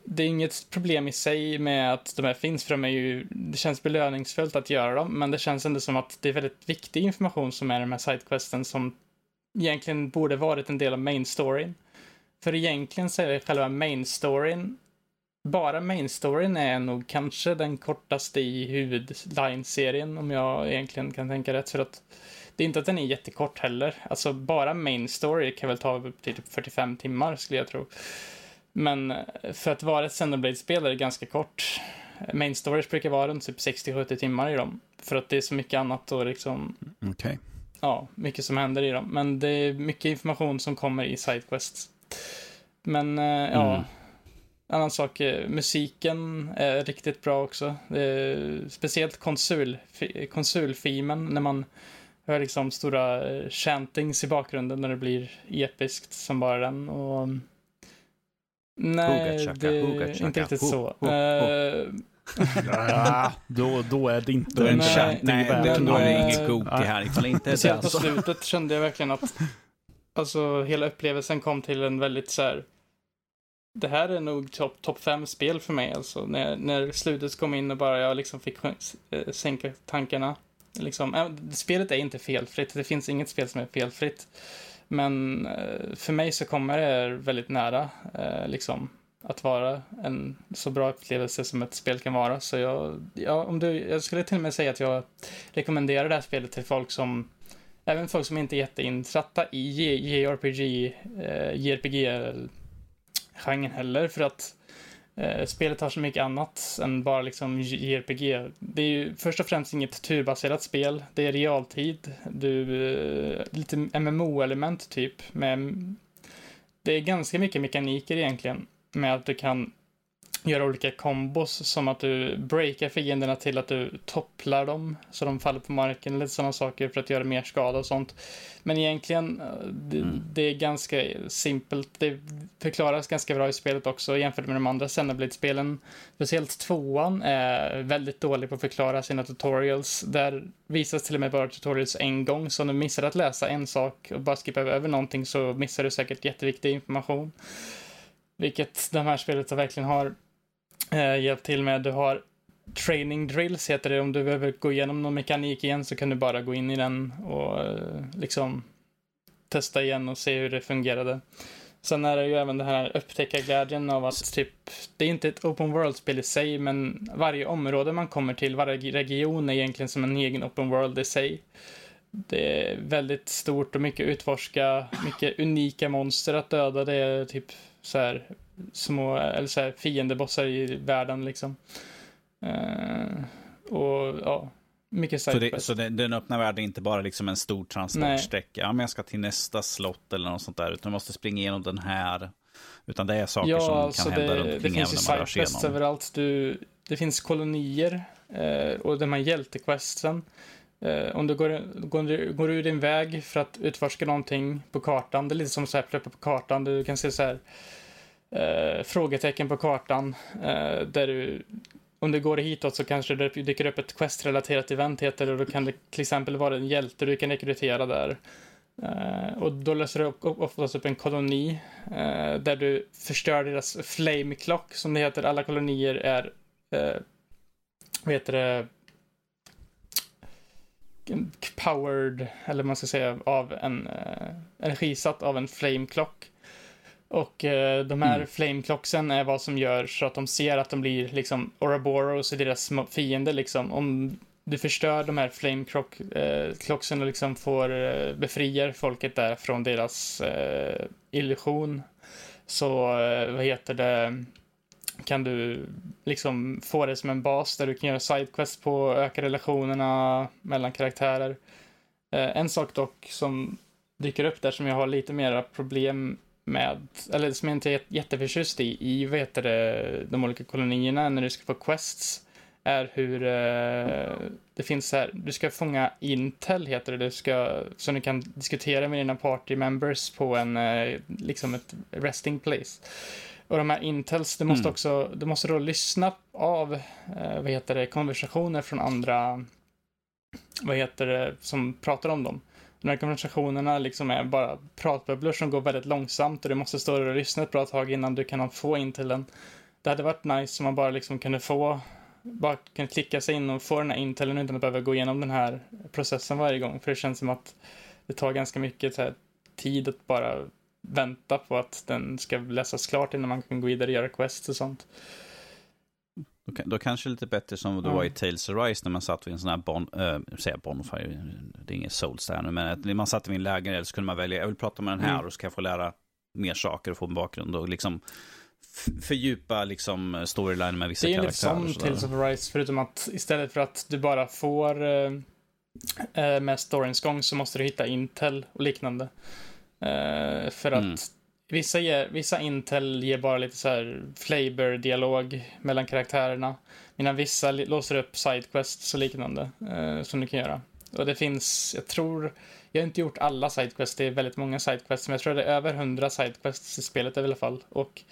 C: Det är inget problem i sig med att de här finns, för de är ju, det känns belöningsfullt att göra dem, men det känns ändå som att det är väldigt viktig information som är i de här sidequesten som egentligen borde varit en del av main storyn. För egentligen så är själva main storyn bara main storyn är nog kanske den kortaste i huvudline-serien om jag egentligen kan tänka rätt. För att det är inte att den är jättekort heller. Alltså bara main story kan väl ta upp till typ 45 timmar skulle jag tro. Men eh, för att vara ett Xenoblade-spel är det ganska kort. Main stories brukar vara runt typ 60-70 timmar i dem. För att det är så mycket annat och liksom...
A: Okej. Okay.
C: Ja, mycket som händer i dem. Men det är mycket information som kommer i Sidequests. Men, eh, ja. Mm. Annan sak, eh, musiken är riktigt bra också. speciellt konsul, konsulfimen när man hör liksom stora eh, chantings i bakgrunden när det blir episkt som bara den. Och... Nej, det är inte riktigt så.
B: Ja, då, då är det inte då är en chanting
A: nej, värt Då är det inget Goki här. Ifall inte
C: det på slutet kände jag verkligen att alltså, hela upplevelsen kom till en väldigt så här det här är nog topp top fem spel för mig alltså. När, när slutet kom in och bara jag liksom fick eh, sänka tankarna. Liksom, äh, spelet är inte felfritt, det finns inget spel som är felfritt. Men eh, för mig så kommer det väldigt nära, liksom att vara en så bra upplevelse som ett spel kan vara. Så jag, ja, om du, jag skulle till och med säga att jag rekommenderar det här spelet till folk som, även folk som inte är jätteinsatta i JRPG, eh, genren heller, för att eh, spelet har så mycket annat än bara liksom JRPG. Det är ju först och främst inget turbaserat spel, det är realtid, du, eh, lite MMO-element typ, med det är ganska mycket mekaniker egentligen med att du kan göra olika kombos som att du breakar fienderna till att du topplar dem så de faller på marken, lite sådana saker för att göra mer skada och sånt. Men egentligen, eh, det, mm. det är ganska simpelt. Det förklaras ganska bra i spelet också jämfört med de andra Xenoblade-spelen. Speciellt tvåan är väldigt dålig på att förklara sina tutorials. Där visas till och med bara tutorials en gång, så om du missar att läsa en sak och bara skippar över någonting så missar du säkert jätteviktig information. Vilket de här spelet verkligen har eh, hjälpt till med. Du har training drills heter det. Om du behöver gå igenom någon mekanik igen så kan du bara gå in i den och eh, liksom testa igen och se hur det fungerade. Sen är det ju även den här upptäckarglädjen av att typ, det är inte ett open world-spel i sig, men varje område man kommer till, varje region är egentligen som en egen open world i sig. Det är väldigt stort och mycket utforska, mycket unika monster att döda. Det är typ så här små, eller så här fiendebossar i världen liksom. Uh, och ja, mycket
A: Så, det, så det, den öppna världen är inte bara liksom en stor transportsträcka. Ja, men jag ska till nästa slott eller något sånt där. Utan du måste springa igenom den här. Utan det är saker
C: ja,
A: som kan
C: alltså
A: hända
C: det,
A: runt omkring även när man rör sig
C: överallt. Du, det finns kolonier eh, och de här hjältequesten. Eh, om du går, går, går ur din väg för att utforska någonting på kartan. Det är lite som så här på kartan. Du kan se så här eh, frågetecken på kartan. Eh, där du, om du går hitåt så kanske det dyker upp ett quest-relaterat event heter det. Och då kan det till exempel vara en hjälte du kan rekrytera där. Uh, och då löser du oftast upp en koloni uh, där du förstör deras flame clock som det heter. Alla kolonier är, uh, vad heter det, powered, eller man ska säga, av en uh, energisatt av en flame clock. Och uh, de här mm. flame clocksen är vad som gör så att de ser att de blir liksom Ouroboros och deras fiender liksom. Om du förstör de här flame clock, uh, clocksen och liksom får uh, befriar folket där från deras uh, illusion. Så, vad heter det? kan du liksom få det som en bas där du kan göra sidequests på och öka relationerna mellan karaktärer. Eh, en sak dock som dyker upp där som jag har lite mera problem med, eller som jag inte är jätteförtjust i, i vad heter det, de olika kolonierna när du ska få quests, är hur eh, det finns här, du ska fånga Intel heter det, du ska, så du kan diskutera med dina party members på en, eh, liksom ett resting place. Och de här intels, du måste mm. också, du måste då lyssna av, eh, vad heter det, konversationer från andra, vad heter det, som pratar om dem. De här konversationerna liksom är bara pratbubblor som går väldigt långsamt och du måste stå och lyssna ett bra tag innan du kan få intelen. Det hade varit nice om man bara liksom kunde få, bara kunde klicka sig in och få den här intelen utan att behöva gå igenom den här processen varje gång. För det känns som att det tar ganska mycket så här, tid att bara vänta på att den ska läsas klart innan man kan gå vidare och göra quests och sånt.
A: Då, då kanske lite bättre som det var i Tales of Rise när man satt vid en sån här bon, äh, säga bonfire, det är ingen souls där nu, men man satt vid en lägereld så kunde man välja, jag vill prata med den här mm. och så kan jag få lära mer saker och få en bakgrund och liksom fördjupa liksom storyline med vissa karaktärer.
C: Det är lite som Tales of Rise, förutom att istället för att du bara får äh, med storyns gång så måste du hitta intel och liknande. Uh, för att mm. Vissa, ger, vissa Intel ger bara lite så här flavor-dialog mellan karaktärerna. Medan vissa låser upp sidequests och liknande uh, som du kan göra. Och det finns, jag tror, jag har inte gjort alla sidequests, det är väldigt många sidequests, men jag tror det är över hundra sidequests i spelet i alla fall. Och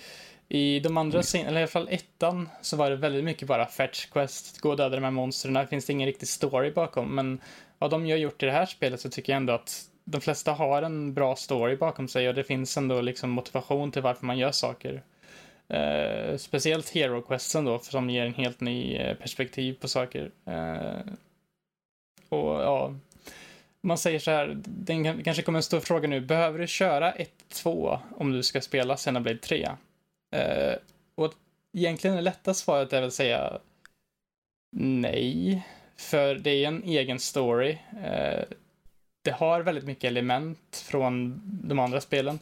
C: i de andra, mm. eller i alla fall ettan, så var det väldigt mycket bara fetch quest, gå och döda de här monstren. Det finns ingen riktig story bakom, men av de jag har gjort i det här spelet så tycker jag ändå att de flesta har en bra story bakom sig och det finns ändå liksom motivation till varför man gör saker. Uh, speciellt Hero Questen då, som ger en helt ny eh, perspektiv på saker. Uh, och ja, man säger så här, det kanske kommer en stor fråga nu. Behöver du köra 1-2 om du ska spela Xenoblade 3? Uh, och egentligen det lätta svaret är väl att säga nej. För det är en egen story. Uh, det har väldigt mycket element från de andra spelen.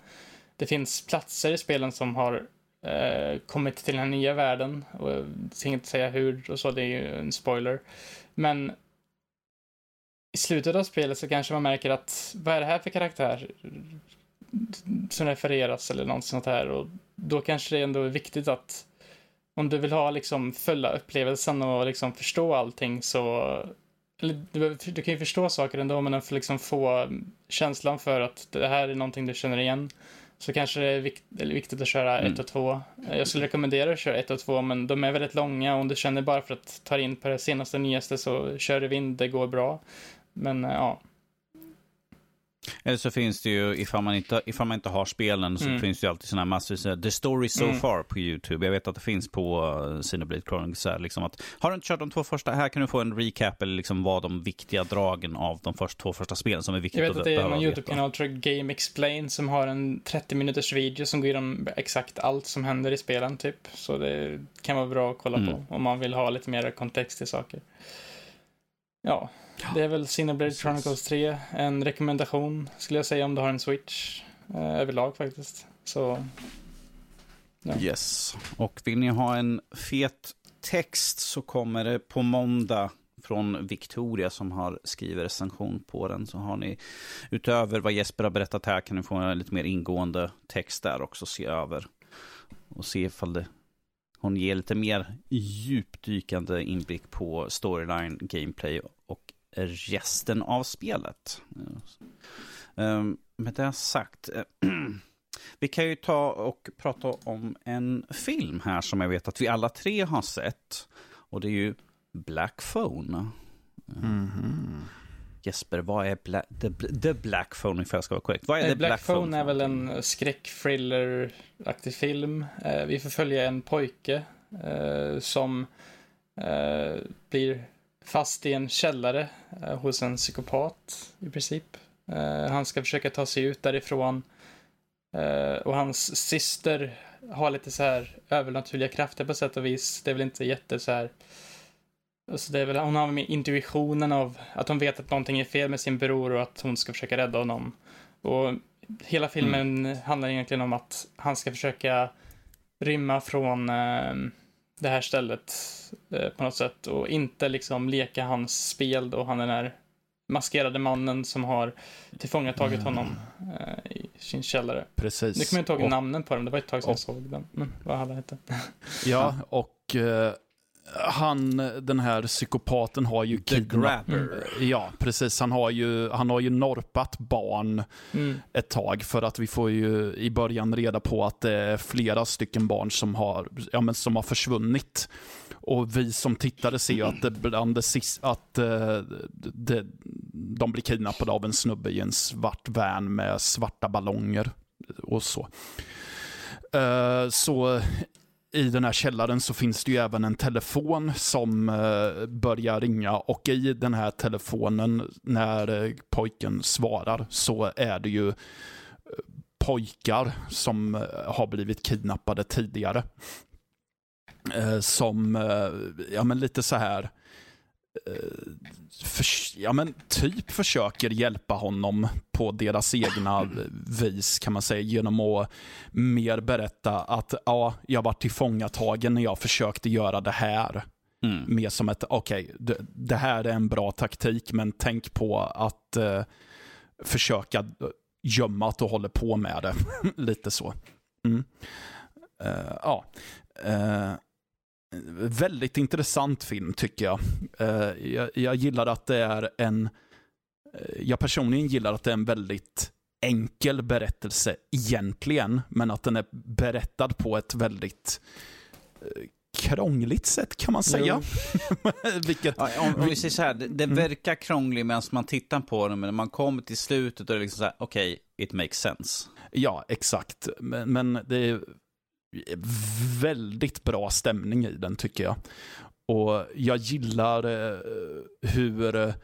C: Det finns platser i spelen som har eh, kommit till den nya världen. Och jag tänker inte säga hur och så, det är ju en spoiler. Men i slutet av spelet så kanske man märker att vad är det här för karaktär som refereras eller något sånt här och då kanske det ändå är viktigt att om du vill ha liksom fulla upplevelsen och liksom förstå allting så du, du kan ju förstå saker ändå men att liksom få känslan för att det här är någonting du känner igen så kanske det är vikt, viktigt att köra 1 mm. och 2. Jag skulle rekommendera att köra 1 och 2 men de är väldigt långa och om du känner bara för att ta in på det senaste nyaste så kör i vind, det går bra. Men eh, ja.
A: Eller så finns det ju, ifall man inte, ifall man inte har spelen, så mm. finns det ju alltid sådana här massor, The Story So mm. Far på YouTube. Jag vet att det finns på uh, Cineblade Chronicles. Liksom att, har du inte kört de två första, här kan du få en recap eller liksom vad de viktiga dragen av de först, två första spelen som är viktigt
C: att Jag vet att, det är någon YouTube-kanal, tror Game Explain, som har en 30 minuters video som går igenom exakt allt som händer i spelen, typ. Så det kan vara bra att kolla mm. på om man vill ha lite mer kontext i saker. Ja, det är väl Cineblade Chronicles 3. En rekommendation skulle jag säga om du har en Switch eh, överlag faktiskt. Så...
A: Ja. Yes. Och vill ni ha en fet text så kommer det på måndag från Victoria som har skrivit recension på den. Så har ni utöver vad Jesper har berättat här kan ni få en lite mer ingående text där också se över. Och se ifall det, hon ger lite mer djupdykande inblick på storyline, gameplay och resten av spelet. Um, med det sagt, vi kan ju ta och prata om en film här som jag vet att vi alla tre har sett. Och det är ju Black Phone. Mm -hmm. Jesper, vad är Bla the, the, Black Phone, ifall jag ska vara korrekt? Vad är
C: The Black, Black Phone? Phone är väl en skräck-thriller-aktig film. Eh, vi får följa en pojke eh, som eh, blir fast i en källare eh, hos en psykopat i princip. Eh, han ska försöka ta sig ut därifrån. Eh, och hans syster har lite så här övernaturliga krafter på sätt och vis. Det är väl inte jätte så här. Alltså det är väl, hon har med intuitionen av att hon vet att någonting är fel med sin bror och att hon ska försöka rädda honom. Och hela filmen mm. handlar egentligen om att han ska försöka rymma från eh, det här stället eh, på något sätt och inte liksom leka hans spel då han är den här maskerade mannen som har tillfångatagit mm. honom eh, i sin källare.
B: Precis.
C: Nu kommer jag inte ihåg och, namnen på den, det var ett tag sedan och, jag såg den. Men vad alla hette.
B: Ja, och eh, han, den här psykopaten har ju
A: The Grabber.
B: Mm. Ja, precis. Han har ju, han har ju norpat barn mm. ett tag för att vi får ju i början reda på att det är flera stycken barn som har, ja, men som har försvunnit. Och vi som tittare ser ju att, det, bland det sist, att uh, det, de blir kidnappade av en snubbe i en svart van med svarta ballonger och så. Uh, så i den här källaren så finns det ju även en telefon som eh, börjar ringa och i den här telefonen när eh, pojken svarar så är det ju eh, pojkar som har blivit kidnappade tidigare. Som, ja men lite så här för, ja, men typ försöker hjälpa honom på deras egna vis kan man säga genom att mer berätta att ja, jag var tillfångatagen när jag försökte göra det här. Mm. Mer som ett, okej, okay, det, det, här är en bra taktik men tänk på att uh, försöka gömma att du håller på med det. Lite så. Mm. Uh, ja. Uh, väldigt intressant film tycker jag. Uh, jag. Jag gillar att det är en, uh, jag personligen gillar att det är en väldigt enkel berättelse egentligen, men att den är berättad på ett väldigt uh, krångligt sätt kan man säga.
A: Vilket... ja, om, om, vi säger så här, det, det mm. verkar krångligt medan man tittar på den, men när man kommer till slutet och det är liksom så här, okej, okay, it makes sense.
B: Ja, exakt. Men, men det är väldigt bra stämning i den tycker jag. Och jag gillar eh, hur eh,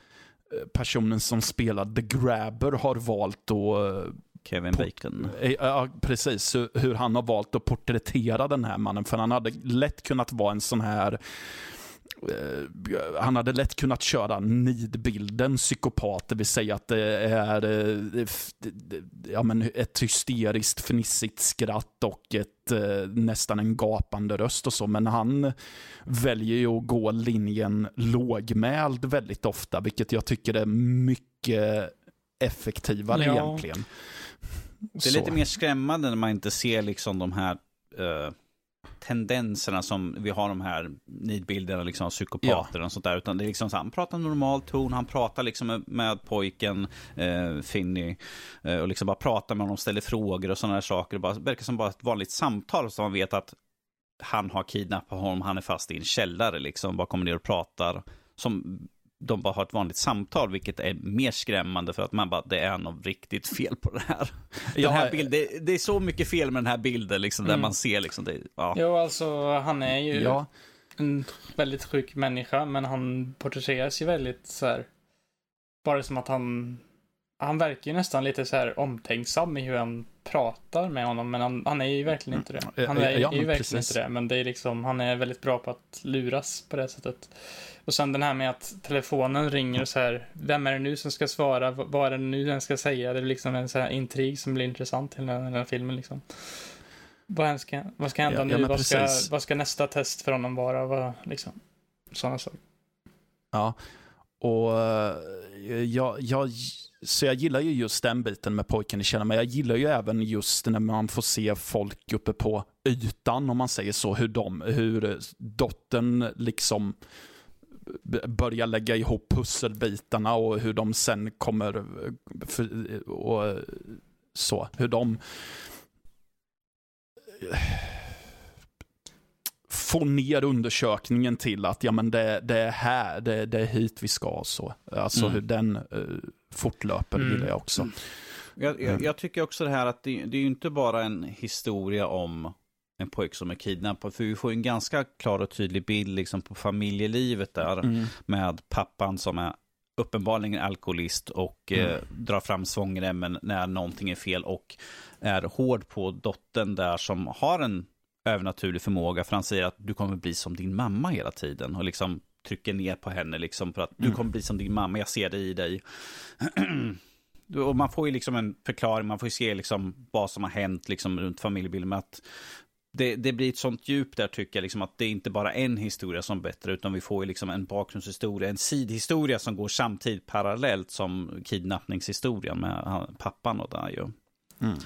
B: personen som spelar The Grabber har valt att eh,
A: Kevin Bacon.
B: Ja, precis. Hur- han har valt att porträttera den här mannen. För han hade lätt kunnat vara en sån här... Han hade lätt kunnat köra nidbilden psykopat, det vill säga att det är ja, men ett hysteriskt fnissigt skratt och ett, eh, nästan en gapande röst och så. Men han väljer ju att gå linjen lågmäld väldigt ofta, vilket jag tycker är mycket effektivare
C: Ja.
B: egentligen.
A: Det är lite mer skrämmande när man inte ser liksom de här eh, tendenserna som vi har de här nidbilderna liksom av psykopater och sånt där. Utan det är liksom så han pratar normal ton, han pratar liksom med, med pojken eh, Finny eh, och liksom bara pratar med honom, ställer frågor och sådana här saker. Det bara, verkar som bara ett vanligt samtal så man vet att han har kidnappat honom, han är fast i en källare liksom, bara kommer ner och pratar. Som de bara har ett vanligt samtal, vilket är mer skrämmande för att man bara, det är något riktigt fel på det här. Den här bild, det, det är så mycket fel med den här bilden, liksom, där
C: Mm.
A: man ser liksom det. Ja.
C: Jo, alltså han är ju
B: Ja,
C: en väldigt sjuk människa, men han porträtteras ju väldigt så här. Bara som att han... Han verkar ju nästan lite så här omtänksam i hur han pratar med honom, men han, han är ju verkligen inte det. Han är,
B: Ja, ja,
C: är ju verkligen
B: precis.
C: inte det, men det är liksom, han är väldigt bra på att luras på det sättet. Och sen den här med att telefonen ringer och så här, vem är det nu som ska svara, vad är det nu den ska säga? Det är liksom en så här intrig som blir intressant i den här, den här filmen liksom. Vad, ska, vad ska hända
B: Ja, ja,
C: nu?
B: men
C: vad, ska, vad ska nästa test för honom vara? Vad, liksom. Sådana saker.
B: Ja, och eh, jag, jag, så jag gillar ju just den biten med pojken i källaren, men jag gillar ju även just när man får se folk uppe på ytan, om man säger så, hur, de, hur dottern liksom börjar lägga ihop pusselbitarna och hur de sen kommer, för, och så, hur de få ner undersökningen till att ja, men det, det är här, det, det är hit vi ska. Så. Alltså
A: Mm.
B: hur den uh, fortlöper
C: Mm.
B: gillar jag också.
A: Jag, jag,
B: Mm.
A: jag tycker också det här att det, det är ju inte bara en historia om en pojke som är kidnappad, för vi får en ganska klar och tydlig bild liksom på familjelivet där
B: Mm.
A: med pappan som är uppenbarligen alkoholist och eh,
B: Mm.
A: drar fram svångremmen när någonting är fel och är hård på dottern där som har en övernaturlig förmåga för han säger att du kommer bli som din mamma hela tiden och liksom trycker ner på henne liksom för att du
B: Mm.
A: kommer bli som din mamma, jag ser det i dig. och man får ju liksom en förklaring, man får ju se liksom vad som har hänt liksom runt familjebilden. Men att det, det blir ett sånt djup där tycker jag, liksom att det är inte bara en historia som bättre, utan vi får ju liksom en bakgrundshistoria, en sidhistoria som går samtidigt parallellt som kidnappningshistorien med pappan och där ju.
B: Mm.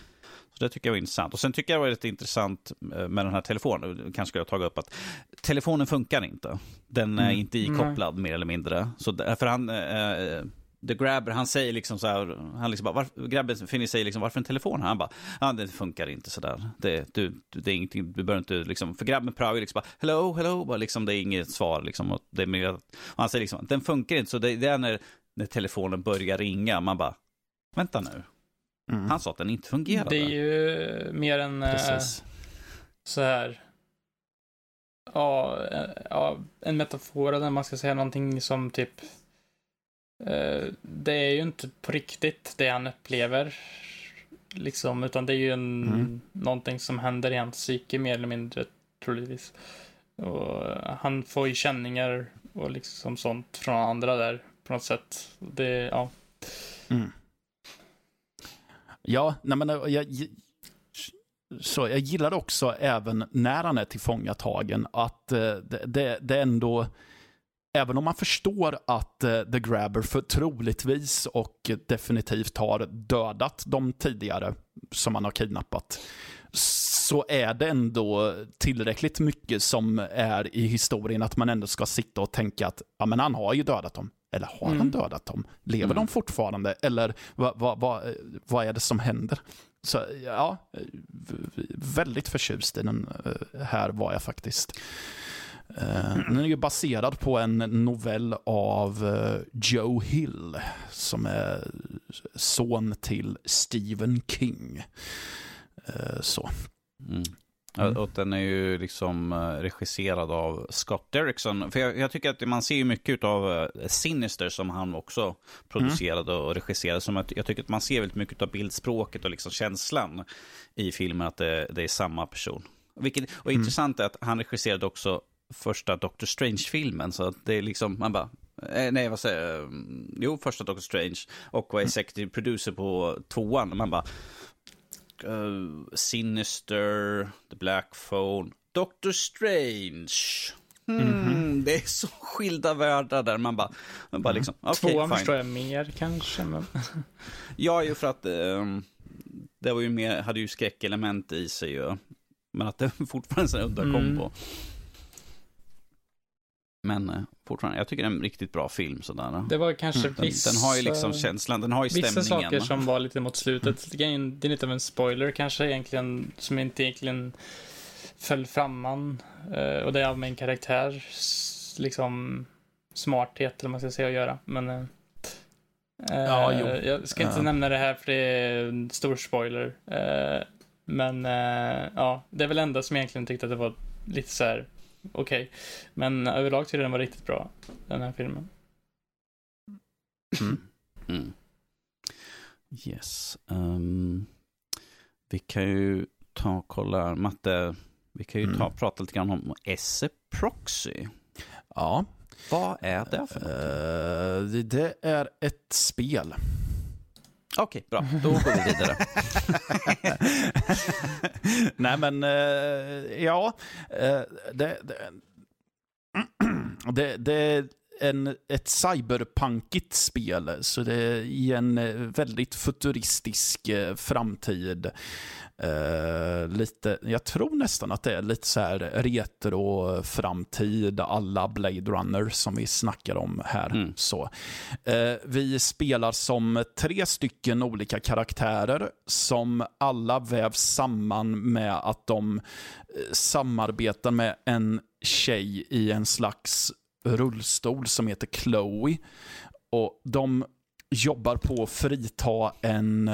A: Så det tycker jag var intressant. Och sen tycker jag det var lite intressant eh, med den här telefonen, kanske jag tagit upp att telefonen funkar inte. Den är
B: Mm.
A: inte ikopplad mer eller mindre. Så därför han, eh, The Grabber, han säger liksom så här, han liksom bara, varför, grabben Finny säger liksom, varför en telefon? Han bara, ja det funkar inte sådär. Det, du, det är ingenting, du behöver inte liksom, för grabben prövar liksom bara, hello, hello, bara liksom, det är inget svar liksom. Och, det är mer, han säger liksom, den funkar inte, så det, det är när, när telefonen börjar ringa, man bara, vänta nu.
B: Mm.
A: Han sa att den inte fungerade.
C: Det är ju mer en eh,
B: Precis.
C: så här. Ja, eh, ja, en metafor eller man ska säga någonting som typ. Eh, det är ju inte på riktigt det han upplever. Liksom, utan det är ju en,
B: Mm.
C: någonting som händer i hans psyke mer eller mindre troligtvis. Och han får ju känningar och liksom sånt från andra där på något sätt. Det, ja.
B: Mm. Ja, nej men eh, jag, jag, så jag gillar också även när han är tillfångatagen att eh, det, det, det ändå, även om man förstår att eh, The Grabber för troligtvis och definitivt har dödat de tidigare som han har kidnappat, så är det ändå tillräckligt mycket som är i historien att man ändå ska sitta och tänka att ja, men han har ju dödat dem. Eller har han
C: Mm.
B: dödat dem? Lever
A: Mm.
B: de fortfarande? Eller vad, vad, vad, vad är det som händer? Så ja, väldigt förtjust i den eh, här var jag faktiskt. Eh, Den är ju baserad på en novell av eh, Joe Hill som är son till Stephen King. Så.
A: Mm. Mm. Och den är ju liksom eh, regisserad av Scott Derrickson. För jag, jag tycker att man ser ju mycket av eh, Sinister som han också producerade mm. och regisserade. Som att, jag tycker att man ser väldigt mycket av bildspråket och liksom känslan i filmen att det, det är samma person. Vilket, och mm. intressant är att han regisserade också första Doctor Strange-filmen. Så att det är liksom, man bara, eh, nej vad säger jag, jo första Doctor Strange och var executive producer på tvåan. Man bara, uh, Sinister, The Black Phone, Doctor Strange. Mm, mm. Det är så skilda världar där man bara, man bara mm. liksom,
C: okay, Tvåan förstår jag mer kanske, men...
A: ja, ju för att um, det var ju mer, hade ju skräckelement i sig ju. Men att det fortfarande är en udda kombo. Men eh, fortfarande, jag tycker det är en riktigt bra film. Sådär.
C: Det var kanske
A: mm. vissa... Den, har ju liksom känslan, den har ju stämningen.
C: Vissa saker som var lite mot slutet. Mm. Det är lite av en spoiler kanske egentligen, som inte egentligen föll framman. Uh, och det är av min karaktär, liksom smarthet eller vad man ska säga att göra. Men uh, ja, jo. jag ska inte ja. nämna det här för det är en stor spoiler. Men ja, det är väl enda som egentligen tyckte att det var lite så här okej. Okay. Men överlag tycker jag den var riktigt bra, den här filmen.
A: Mm. Mm. Yes. Um, vi kan ju ta och kolla, Matte, vi kan ju ta och mm. prata lite grann om Esse Proxy.
B: Ja.
A: Vad är det för
B: något? Uh, det är ett spel
A: Okej, bra. Då går vi vidare.
B: Nej, men eh, ja. Eh, det, det, det, det är en, ett cyberpunkigt spel, så det är i en eh, väldigt futuristisk framtid. Uh, lite, jag tror nästan att det är lite så här retro-framtid, alla Blade Runner som vi snackar om här. Mm. Så. Uh, vi spelar som tre stycken olika karaktärer som alla vävs samman med att de uh, samarbetar med en tjej i en slags rullstol som heter Chloe. Och de jobbar på att frita en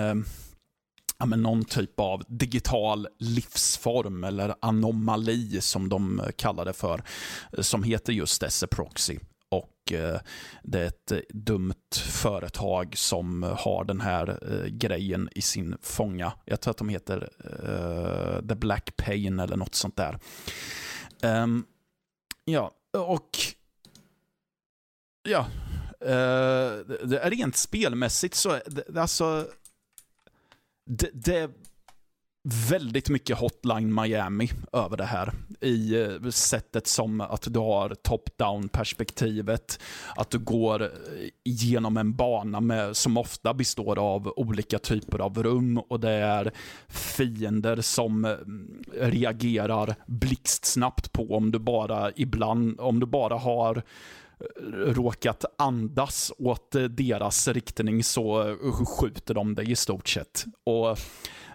B: ja, men någon typ av digital livsform eller anomali som de eh, kallar det för, eh, som heter just SE-proxy. Och eh, det är ett eh, dumt företag som har den här eh, grejen i sin fånga. Jag tror att de heter eh, The Black Pain eller något sånt där. Um, ja, och ja, Uh, det är rent spelmässigt så, det, alltså, det, det är väldigt mycket Hotline Miami över det här. I eh, sättet som att du har top-down perspektivet. Att du går eh, genom en bana med, som ofta består av olika typer av rum och det är fiender som eh, reagerar blixtsnabbt på om du bara ibland, om du bara har råkat andas åt deras riktning så skjuter de dig i stort sett. Och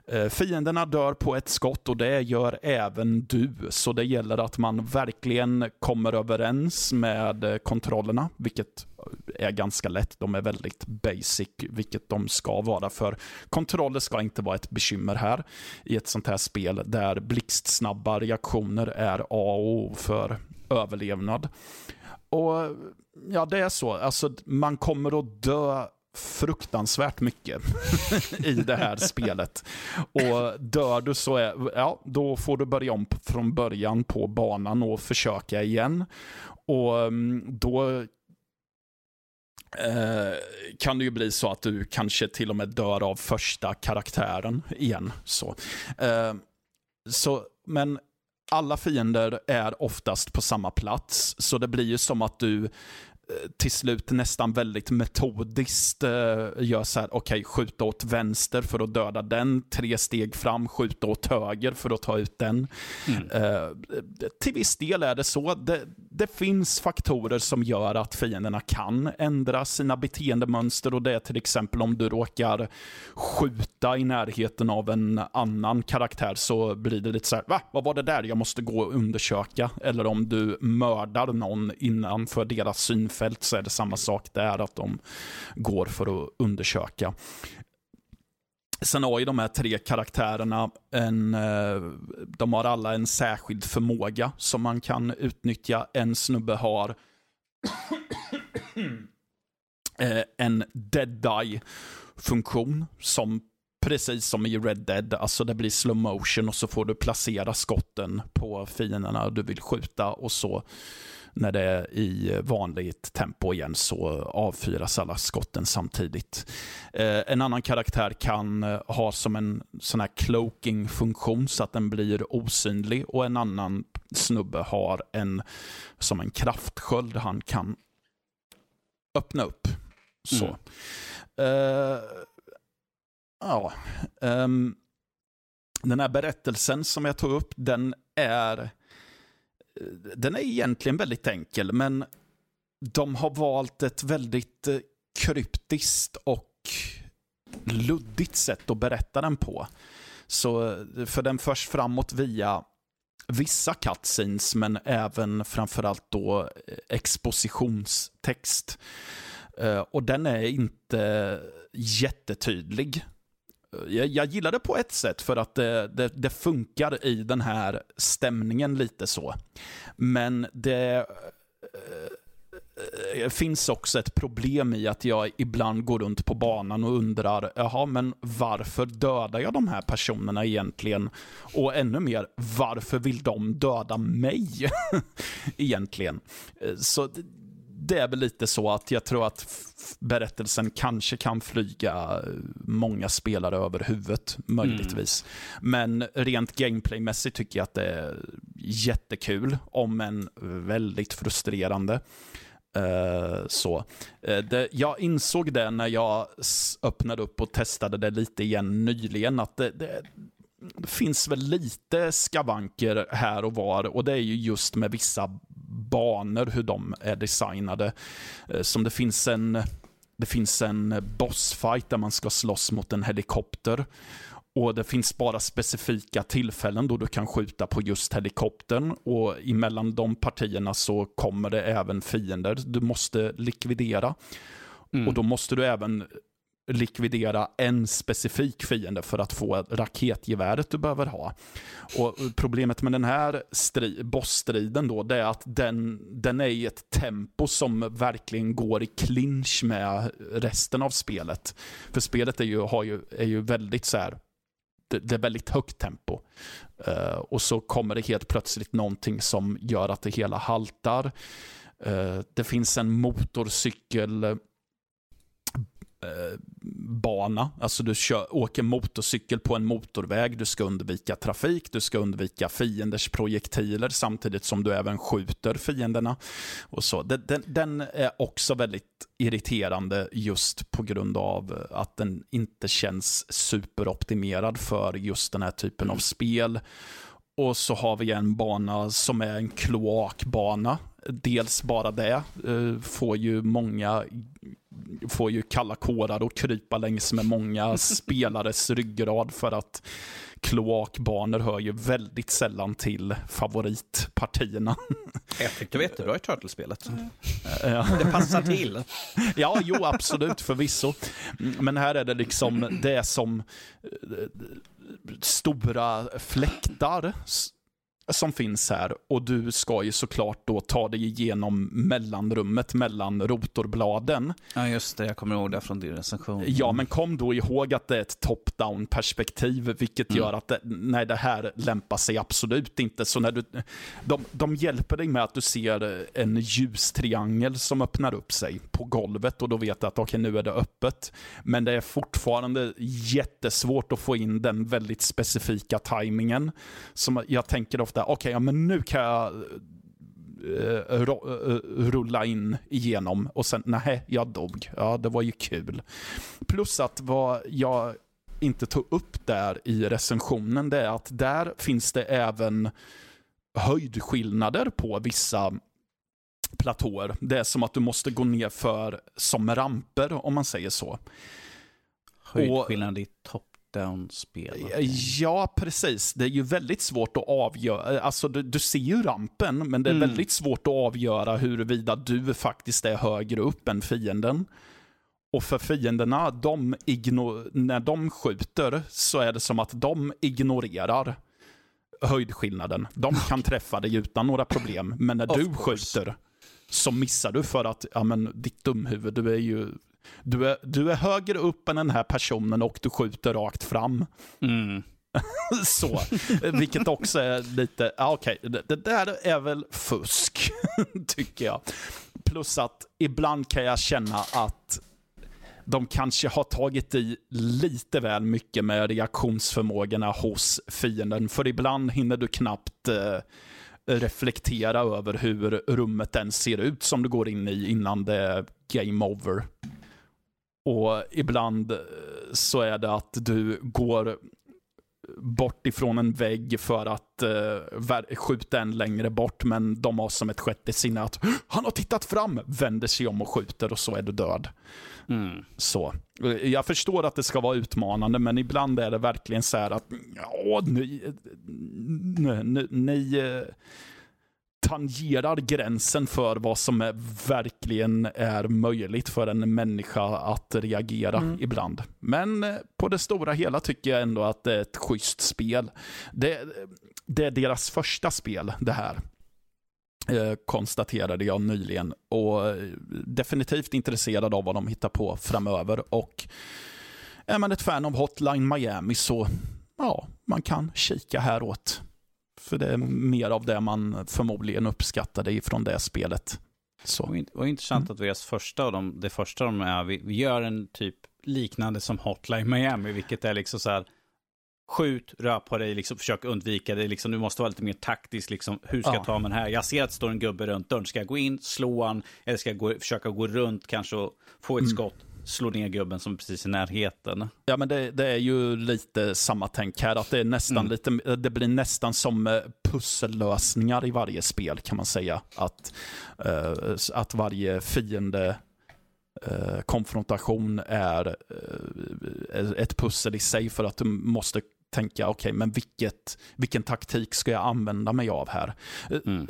B: eh, Fienderna dör på ett skott och det gör även du. Så det gäller att man verkligen kommer överens med kontrollerna, vilket är ganska lätt. De är väldigt basic, vilket de ska vara. För kontroller ska inte vara ett bekymmer här i ett sånt här spel där blixtsnabba reaktioner är A och O för överlevnad. Och ja, det är så. Alltså, man kommer att dö fruktansvärt mycket i det här spelet. Och dör du så är, ja, då får du börja om från början på banan och försöka igen. Och mm, då eh, kan det ju bli så att du kanske till och med dör av första karaktären igen. Så, eh, så men alla fiender är oftast på samma plats, så det blir ju som att du till slut nästan väldigt metodiskt uh, gör så här, okej, okay, skjuta åt vänster för att döda den, tre steg fram, skjuta åt höger för att ta ut den. Mm. Uh, till viss del är det så. Det, det, finns faktorer som gör att fienderna kan ändra sina beteendemönster och det är till exempel om du råkar skjuta i närheten av en annan karaktär så blir det lite så här, va, vad var det där jag måste gå och undersöka? Eller om du mördar någon innanför deras synfält fält så är det samma sak där, att de går för att undersöka. Sen har ju de här tre karaktärerna en, eh, de har alla en särskild förmåga som man kan utnyttja. En snubbe har eh, en dead eye funktion som precis som i Red Dead, alltså det blir slow motion och så får du placera skotten på fienderna du vill skjuta och så när det är i vanligt tempo igen så avfyras alla skotten samtidigt. Eh, en annan karaktär kan eh, ha som en sån här cloaking-funktion så att den blir osynlig och en annan snubbe har en som en kraftsköld han kan öppna upp. Så. Mm. Uh, ja. Um, den här berättelsen som jag tog upp, den är den är egentligen väldigt enkel, men de har valt ett väldigt eh, kryptiskt och luddigt sätt att berätta den på. Så, eh, för den förs framåt via vissa cutscenes, men även framförallt då eh, expositionstext. Och den är inte jättetydlig jag, jag gillar det på ett sätt för att det, det, det, funkar i den här stämningen lite så. Men det äh, finns också ett problem i att jag ibland går runt på banan och undrar, jaha, men varför dödar jag de här personerna egentligen? Och ännu mer, varför vill de döda mig egentligen? Eh, så det är väl lite så att jag tror att berättelsen kanske kan flyga många spelare över huvudet, möjligtvis. Mm. Men rent gameplaymässigt tycker jag att det är jättekul, om än väldigt frustrerande. Uh, så. Uh, det, jag insåg det när jag öppnade upp och testade det lite igen nyligen, att det, det, det finns väl lite skavanker här och var och det är ju just med vissa banor, hur de är designade. Eh, som det finns en, det finns en bossfight där man ska slåss mot en helikopter. Och det finns bara specifika tillfällen då du kan skjuta på just helikoptern. Och emellan de partierna så kommer det även fiender du måste likvidera. Mm. Och då måste du även likvidera en specifik fiende för att få raketgeväret du behöver ha. Och Problemet med den här bossstriden då, det är att den, den är i ett tempo som verkligen går i clinch med resten av spelet. För spelet är ju, har ju, är ju väldigt så här, det, det är väldigt högt tempo. Uh, och så kommer det helt plötsligt någonting som gör att det hela haltar. Uh, det finns en motorcykel bana. Alltså du kör, åker motorcykel på en motorväg, du ska undvika trafik, du ska undvika fienders projektiler samtidigt som du även skjuter fienderna. Och så. Den, den, den är också väldigt irriterande just på grund av att den inte känns superoptimerad för just den här typen av spel. Och så har vi en bana som är en kloakbana. Dels bara det eh, får ju många får ju kalla kårar och krypa längs med många spelares ryggrad för att kloakbanor hör ju väldigt sällan till favoritpartierna.
A: Jag tyckte det var jättebra i Turtlespelet. Ja. Det passar till.
B: Ja, jo, absolut, förvisso. Men här är det liksom, det som eh, stora fläktar som finns här och du ska ju såklart då ta dig igenom mellanrummet mellan rotorbladen.
A: Ja just det, jag kommer ihåg det från din recension.
B: Ja, men kom då ihåg att det är ett top-down perspektiv, vilket mm. gör att det, nej, det här lämpar sig absolut inte. Så när du, de, de hjälper dig med att du ser en ljustriangel som öppnar upp sig på golvet och då vet du att okej, okay, nu är det öppet. Men det är fortfarande jättesvårt att få in den väldigt specifika tajmingen. Som jag tänker ofta ofta, okej, okay, ja, men nu kan jag uh, rulla in igenom och sen, nej, jag dog. Ja, det var ju kul. Plus att vad jag inte tog upp där i recensionen, det är att där finns det även höjdskillnader på vissa platåer. Det är som att du måste gå ner för som ramper, om man säger så.
A: Höjdskillnad i topp down-spel.
B: Ja, precis. Det är ju väldigt svårt att avgöra. Alltså, du, du ser ju rampen, men det är mm. väldigt svårt att avgöra huruvida du faktiskt är högre upp än fienden. Och för fienderna, de när de skjuter så är det som att de ignorerar höjdskillnaden. De kan träffa dig utan några problem, men när du skjuter så missar du för att, ja men ditt dumhuvud, du är ju du är, du är högre upp än den här personen och du skjuter rakt fram.
A: Mm.
B: så, vilket också är lite, okej, okay, det, det, där är väl fusk, tycker jag. Plus att ibland kan jag känna att de kanske har tagit i lite väl mycket med reaktionsförmågorna hos fienden. För ibland hinner du knappt eh, reflektera över hur rummet ens ser ut som du går in i innan det är game over. Och ibland eh, så är det att du går bort ifrån en vägg för att uh, skjuta en längre bort, men de har som ett sjätte sinne att han har tittat fram, vänder sig om och skjuter och så är du död.
A: Mm.
B: Så. Jag förstår att det ska vara utmanande, men ibland är det verkligen så här att ja, ni, ni, ni eh, tangerar gränsen för vad som är, verkligen är möjligt för en människa att reagera mm. ibland. Men eh, på det stora hela tycker jag ändå att det är ett schysst spel. Det, det är deras första spel, det här. Eh, konstaterade jag nyligen. Och eh, definitivt intresserad av vad de hittar på framöver. Och är man ett fan av Hotline Miami så ja, man kan kika häråt. För det är mer av det man förmodligen uppskattade ifrån det spelet. Så.
A: Var intressant mm. att deras första, och de, det första de är, vi, vi gör en typ liknande som Hotline Miami, vilket är liksom så här, skjut, rör på dig, liksom, försök undvika det. Liksom, du måste vara lite mer taktisk. Liksom, hur ska ja. jag ta mig här? Jag ser att det står en gubbe runt dörren. Ska jag gå in, slå han, eller ska jag gå, försöka gå runt kanske och få ett mm. skott? Slå ner gubben som precis i närheten.
B: Ja, men det, det, är ju lite samma tänk här. Att det, är nästan mm. lite, det blir nästan som eh, pussellösningar i varje spel kan man säga. Att, uh, att varje fiende uh, konfrontation är uh, ett pussel i sig för att du måste tänka, okej, okay, men vilket, vilken taktik ska jag använda mig av här? Eh, mm.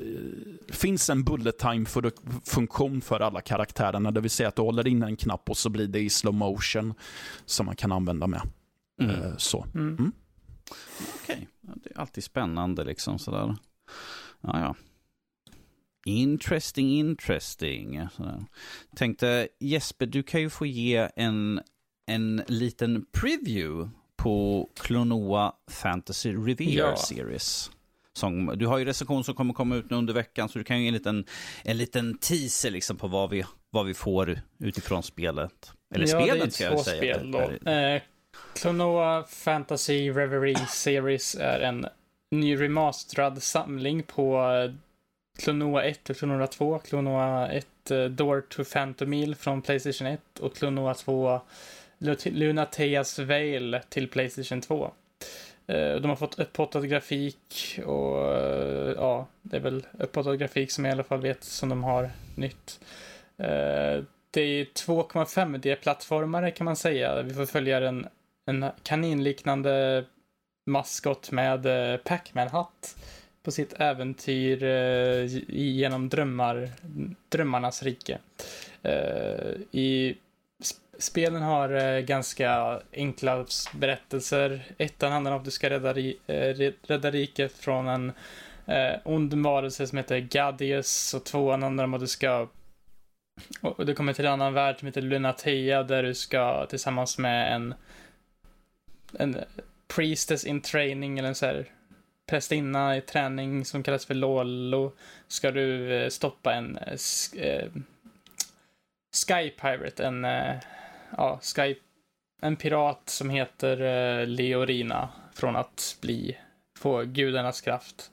B: Finns en bullet time för funktion för alla karaktärerna, det vill säga att du håller in en knapp och så blir det i slow motion som man kan använda med. Mm. Eh, så. Mm.
A: mm. Okej, okay. det är alltid spännande liksom sådär. Ja, ja. Interesting, interesting. Sådär. Tänkte Jesper, du kan ju få ge en, en liten preview på Klonoa Fantasy Reveal ja. Series. Som, du har ju recension som kommer komma ut nu under veckan, så du kan ju ge en liten, en liten teaser liksom på vad vi, vad vi får utifrån spelet. Eller ja, spelen ska jag säga. Spel
C: då. Eh, Klonoa Fantasy Reverie Series är en ny remasterad samling på Klonoa 1 och Klonoa 2. Klonoa 1 uh, Door to Phantomil från Playstation 1 och Klonoa 2 Lunateas Veil till Playstation 2. Eh, de har fått upphottad grafik och eh, ja, det är väl upphottad grafik som jag i alla fall vet som de har nytt. Eh, det är 2,5D-plattformare kan man säga. Vi får följa en, en kaninliknande maskot med Pac-Man-hatt på sitt äventyr genom drömmar, drömmarnas rike. I spelen har eh, ganska enkla berättelser. Ettan handlar om att du ska rädda, eh, rädda riket från en eh, ond varelse som heter Gadius och tvåan handlar om att du ska och du kommer till en annan värld som heter Lunatea där du ska tillsammans med en en priestess in training eller en så här prästinna i träning som kallas för Lolo ska du eh, stoppa en eh, eh Sky Pirate, en eh, ja, Skype. en pirat som heter eh, Leorina från att bli, få gudarnas kraft.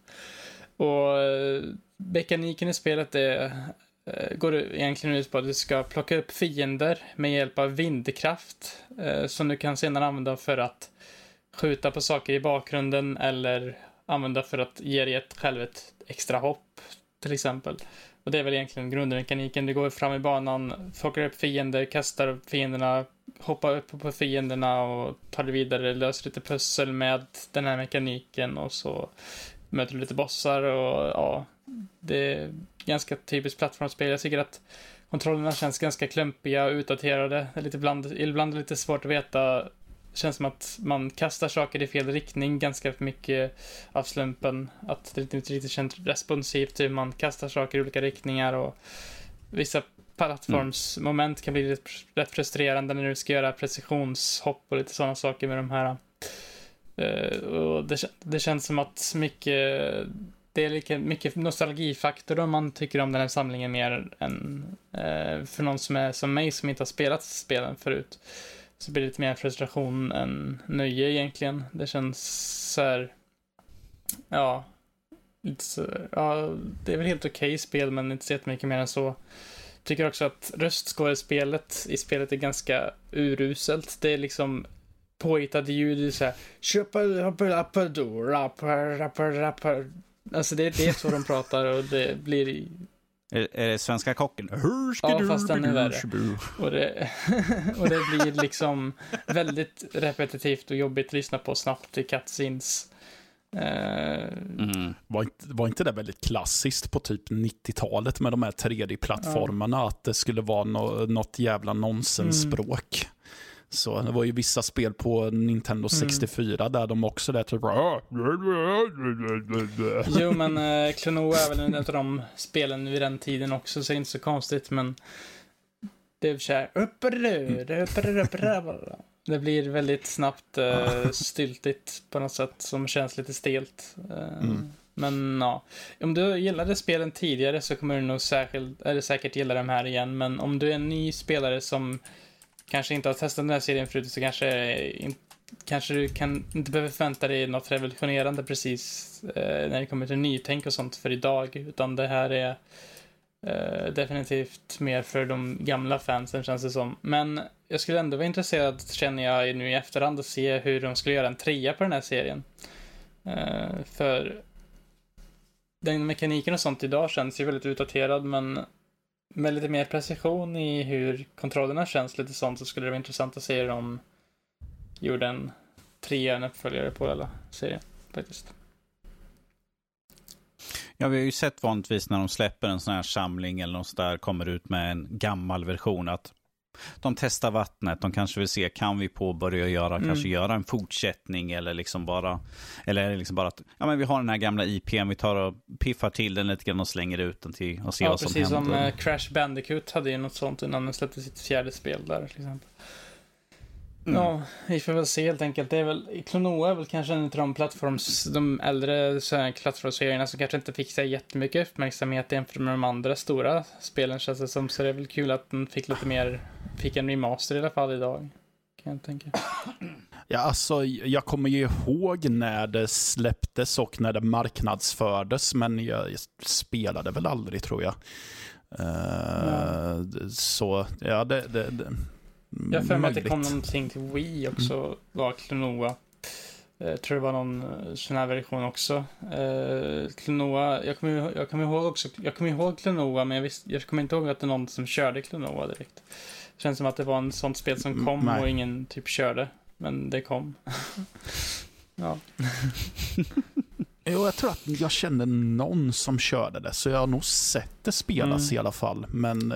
C: Och eh, mekaniken i spelet är, eh, går egentligen ut på att du ska plocka upp fiender med hjälp av vindkraft eh, som du kan sedan använda för att skjuta på saker i bakgrunden eller använda för att ge dig ett, själv ett extra hopp, till exempel. Och det är väl egentligen grundmekaniken. Du går fram i banan, plockar upp fiender, kastar upp fienderna, hoppar upp på fienderna och tar dig vidare, löser lite pussel med den här mekaniken och så möter du lite bossar och ja, det är ganska typiskt plattformsspel. Jag tycker att kontrollerna känns ganska klumpiga och utdaterade. Ibland är lite ibland, ibland lite svårt att veta. Det känns som att man kastar saker i fel riktning ganska mycket av slumpen. Att det inte riktigt känns responsivt hur man kastar saker i olika riktningar och vissa plattformsmoment kan bli rätt frustrerande när du ska göra precisionshopp och lite sådana saker med de här. Uh, och det, det känns som att mycket det är lika mycket nostalgifaktor om man tycker om den här samlingen mer än uh, för någon som är som mig som inte har spelat spelen förut. Så blir det lite mer frustration än nöje egentligen. Det känns så här, ja, lite så, ja, det är väl helt okej okay spel men inte så jättemycket mer än så. Tycker också att röstskådespelet i spelet är ganska uruselt. Det är liksom påhittade ljud, så här. Alltså det, det är så de pratar och det blir...
A: Är, är det svenska kocken?
C: Ja, fast den är värre. Och det, och det blir liksom väldigt repetitivt och jobbigt att lyssna på snabbt i cutscenes.
B: Mm. Var, inte, var inte det väldigt klassiskt på typ 90-talet med de här 3D-plattformarna? Ja. Att det skulle vara no, något jävla nonsensspråk. Mm. Så det var ju vissa spel på Nintendo 64 mm. där de också där typ...
C: Jo, men eh, Klonoa är väl en av de spelen vid den tiden också, så det är inte så konstigt, men... Det är så här... Det blir väldigt snabbt uh, styltigt på något sätt som känns lite stelt. Uh, mm. Men ja, om du gillade spelen tidigare så kommer du nog särskilt, eller säkert gilla de här igen. Men om du är en ny spelare som kanske inte har testat den här serien förut så kanske, in, kanske du kan, inte behöver förvänta dig något revolutionerande precis eh, när det kommer till nytänk och sånt för idag. Utan det här är eh, definitivt mer för de gamla fansen känns det som. Men jag skulle ändå vara intresserad, känner jag nu i efterhand, att se hur de skulle göra en trea på den här serien. Uh, för den mekaniken och sånt idag känns ju väldigt utdaterad, men med lite mer precision i hur kontrollerna känns, lite sånt, så skulle det vara intressant att se hur de gjorde en trea, en uppföljare på hela serien, faktiskt.
A: Ja, vi har ju sett vanligtvis när de släpper en sån här samling eller något där, kommer ut med en gammal version, att de testar vattnet, de kanske vill se, kan vi påbörja göra, mm. kanske göra en fortsättning eller liksom bara, eller är det liksom bara att, ja men vi har den här gamla IPn, vi tar och piffar till den lite grann och slänger ut den till och ser ja, vad som händer.
C: Ja, precis som uh, Crash Bandicoot hade ju något sånt innan den släppte sitt fjärde spel där till exempel. Mm. Ja, vi får väl se helt enkelt. Det är väl, Klonoa är väl kanske en av de plattforms, de äldre plattformsserierna som kanske inte fick sig jättemycket uppmärksamhet jämfört med de andra stora spelen känns det som. Så det är väl kul att den fick lite mer, fick en remaster i alla fall idag. Kan jag tänka.
B: Ja, alltså jag kommer ju ihåg när det släpptes och när det marknadsfördes, men jag spelade väl aldrig tror jag. Uh, ja. Så, ja, det, det, det
C: jag har för mig att det kom någonting till Wii också, mm. var Klonoa. Jag eh, tror det var någon eh, sån här version också. Eh, Klonoa, jag kommer, jag kommer ihåg också, jag kommer ihåg Klonoa men jag, visst, jag kommer inte ihåg att det var någon som körde Klonoa direkt. Det känns som att det var en sånt spel som mm, kom Nej. och ingen typ körde. Men det kom. ja.
B: Jo, jag tror att jag kände någon som körde det, så jag har nog sett det spelas mm. i alla fall. Men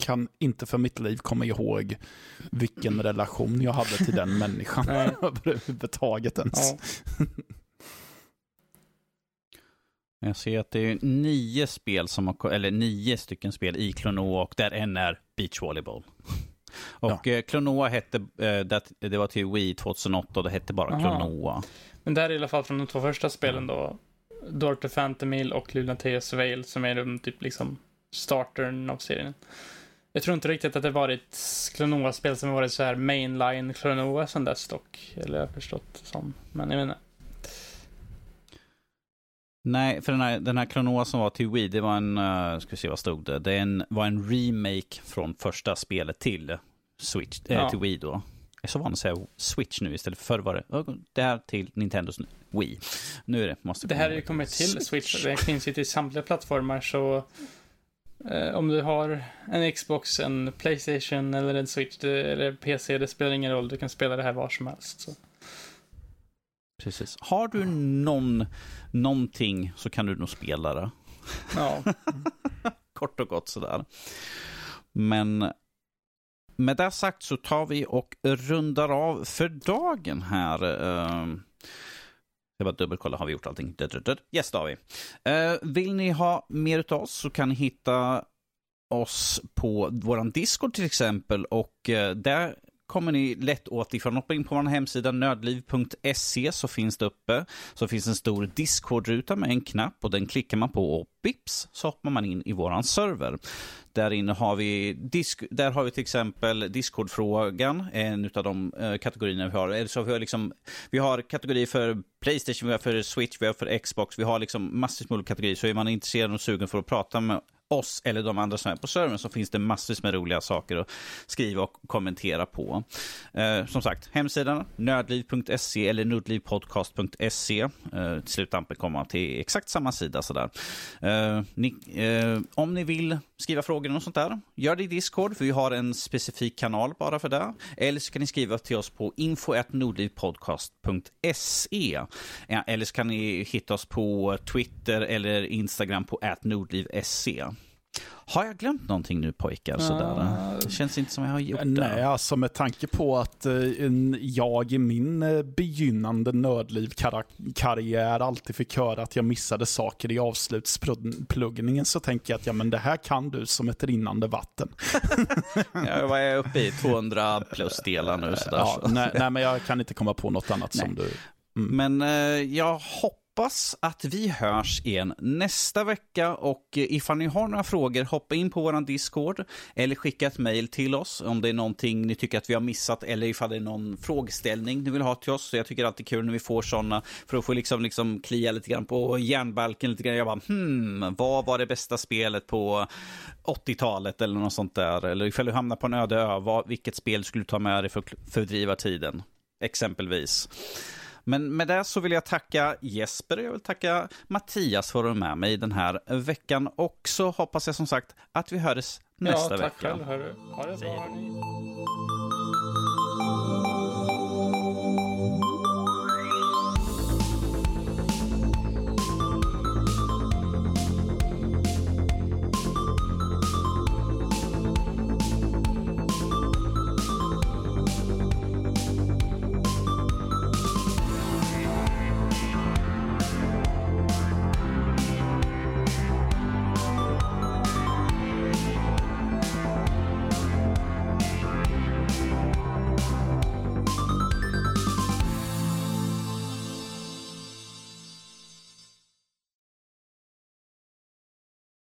B: kan inte för mitt liv komma ihåg vilken relation jag hade till den människan överhuvudtaget ens. Ja.
A: Jag ser att det är nio spel som har, eller nio stycken spel i Klonoa och där en är Beach Volleyball. Och ja. Eh, Klonoa hette, eh, det var till Wii 2008 och det hette bara Aha. Klonoa.
C: Men det här är i alla fall från de två första spelen då. Dorte Phantomil och Lunateus Veil som är de typ liksom startern av serien. Jag tror inte riktigt att det varit Klonoa-spel som varit så här mainline Klonoa sen dess dock. Eller jag har förstått det som. Men jag inte.
A: Nej, för den här, den här Klonoa som var till Wii, det var en, uh, ska vi se vad stod det? Det en, var en remake från första spelet till Switch, äh, ja. till Wii då. Jag är så van att säga Switch nu istället för förr var det, det här till Nintendos Wii. Nu är det, måste
C: Det här är ju kommit till Switch, det finns ju till samtliga plattformar så Eh, om du har en Xbox, en Playstation eller en Switch det, eller PC, det spelar ingen roll. Du kan spela det här var som helst. Så.
A: Precis. Har du någon, någonting så kan du nog spela det.
C: Ja.
A: Kort och gott sådär. Men med det sagt så tar vi och rundar av för dagen här. Jag bara dubbelkolla, har vi gjort allting? Yes, det har vi. Eh, vill ni ha mer av oss så kan ni hitta oss på vår Discord till exempel och eh, där kommer ni lätt åt ifrån. Hoppa in på vår hemsida nördliv.se så finns det uppe. Så finns en stor Discord-ruta med en knapp och den klickar man på och bips så hoppar man in i våran server. Där inne har vi, disk, där har vi till exempel Discord-frågan, en av de eh, kategorierna vi har. Så vi, har liksom, vi har kategorier för Playstation, vi har för Switch, vi har för Xbox, vi har liksom massor med olika kategorier. Så är man intresserad och sugen för att prata med oss eller de andra som är på servern så finns det massvis med roliga saker att skriva och kommentera på. Eh, som sagt, hemsidan nördliv.se eller nordlivpodcast.se. Eh, till slut kommer till exakt samma sida. Sådär. Eh, ni, eh, om ni vill skriva frågor och sånt där, gör det i Discord för vi har en specifik kanal bara för det. Eller så kan ni skriva till oss på info.nordlivpodcast.se. Eller så kan ni hitta oss på Twitter eller Instagram på atnordliv.se. Har jag glömt någonting nu pojkar? Sådär? Det känns inte som jag har gjort det.
B: Nej, alltså med tanke på att eh, jag i min eh, begynnande nördliv-karriär alltid fick höra att jag missade saker i avslutspluggningen så tänker jag att ja, men det här kan du som ett rinnande vatten.
A: jag var uppe i 200 plus delar nu. Sådär,
B: ja,
A: så.
B: nej, nej, men jag kan inte komma på något annat
A: Nej.
B: som du...
A: Men eh, jag hoppas Hoppas att vi hörs igen nästa vecka och eh, ifall ni har några frågor, hoppa in på vår Discord eller skicka ett mejl till oss om det är någonting ni tycker att vi har missat eller ifall det är någon frågeställning ni vill ha till oss. Så jag tycker alltid kul när vi får sådana för att få liksom, liksom klia lite grann på järnbalken lite grann. Jag bara, hmm, vad var det bästa spelet på 80-talet eller något sånt där? Eller ifall du hamnar på en öde ö, vad, vilket spel skulle du ta med dig för att fördriva tiden? Exempelvis. Men med det så vill jag tacka Jesper och jag vill tacka Mattias för att vara med mig den här veckan. Och så hoppas jag som sagt att vi hörs nästa
C: ja, tack
A: vecka.
C: själv hörru. Ha det bra.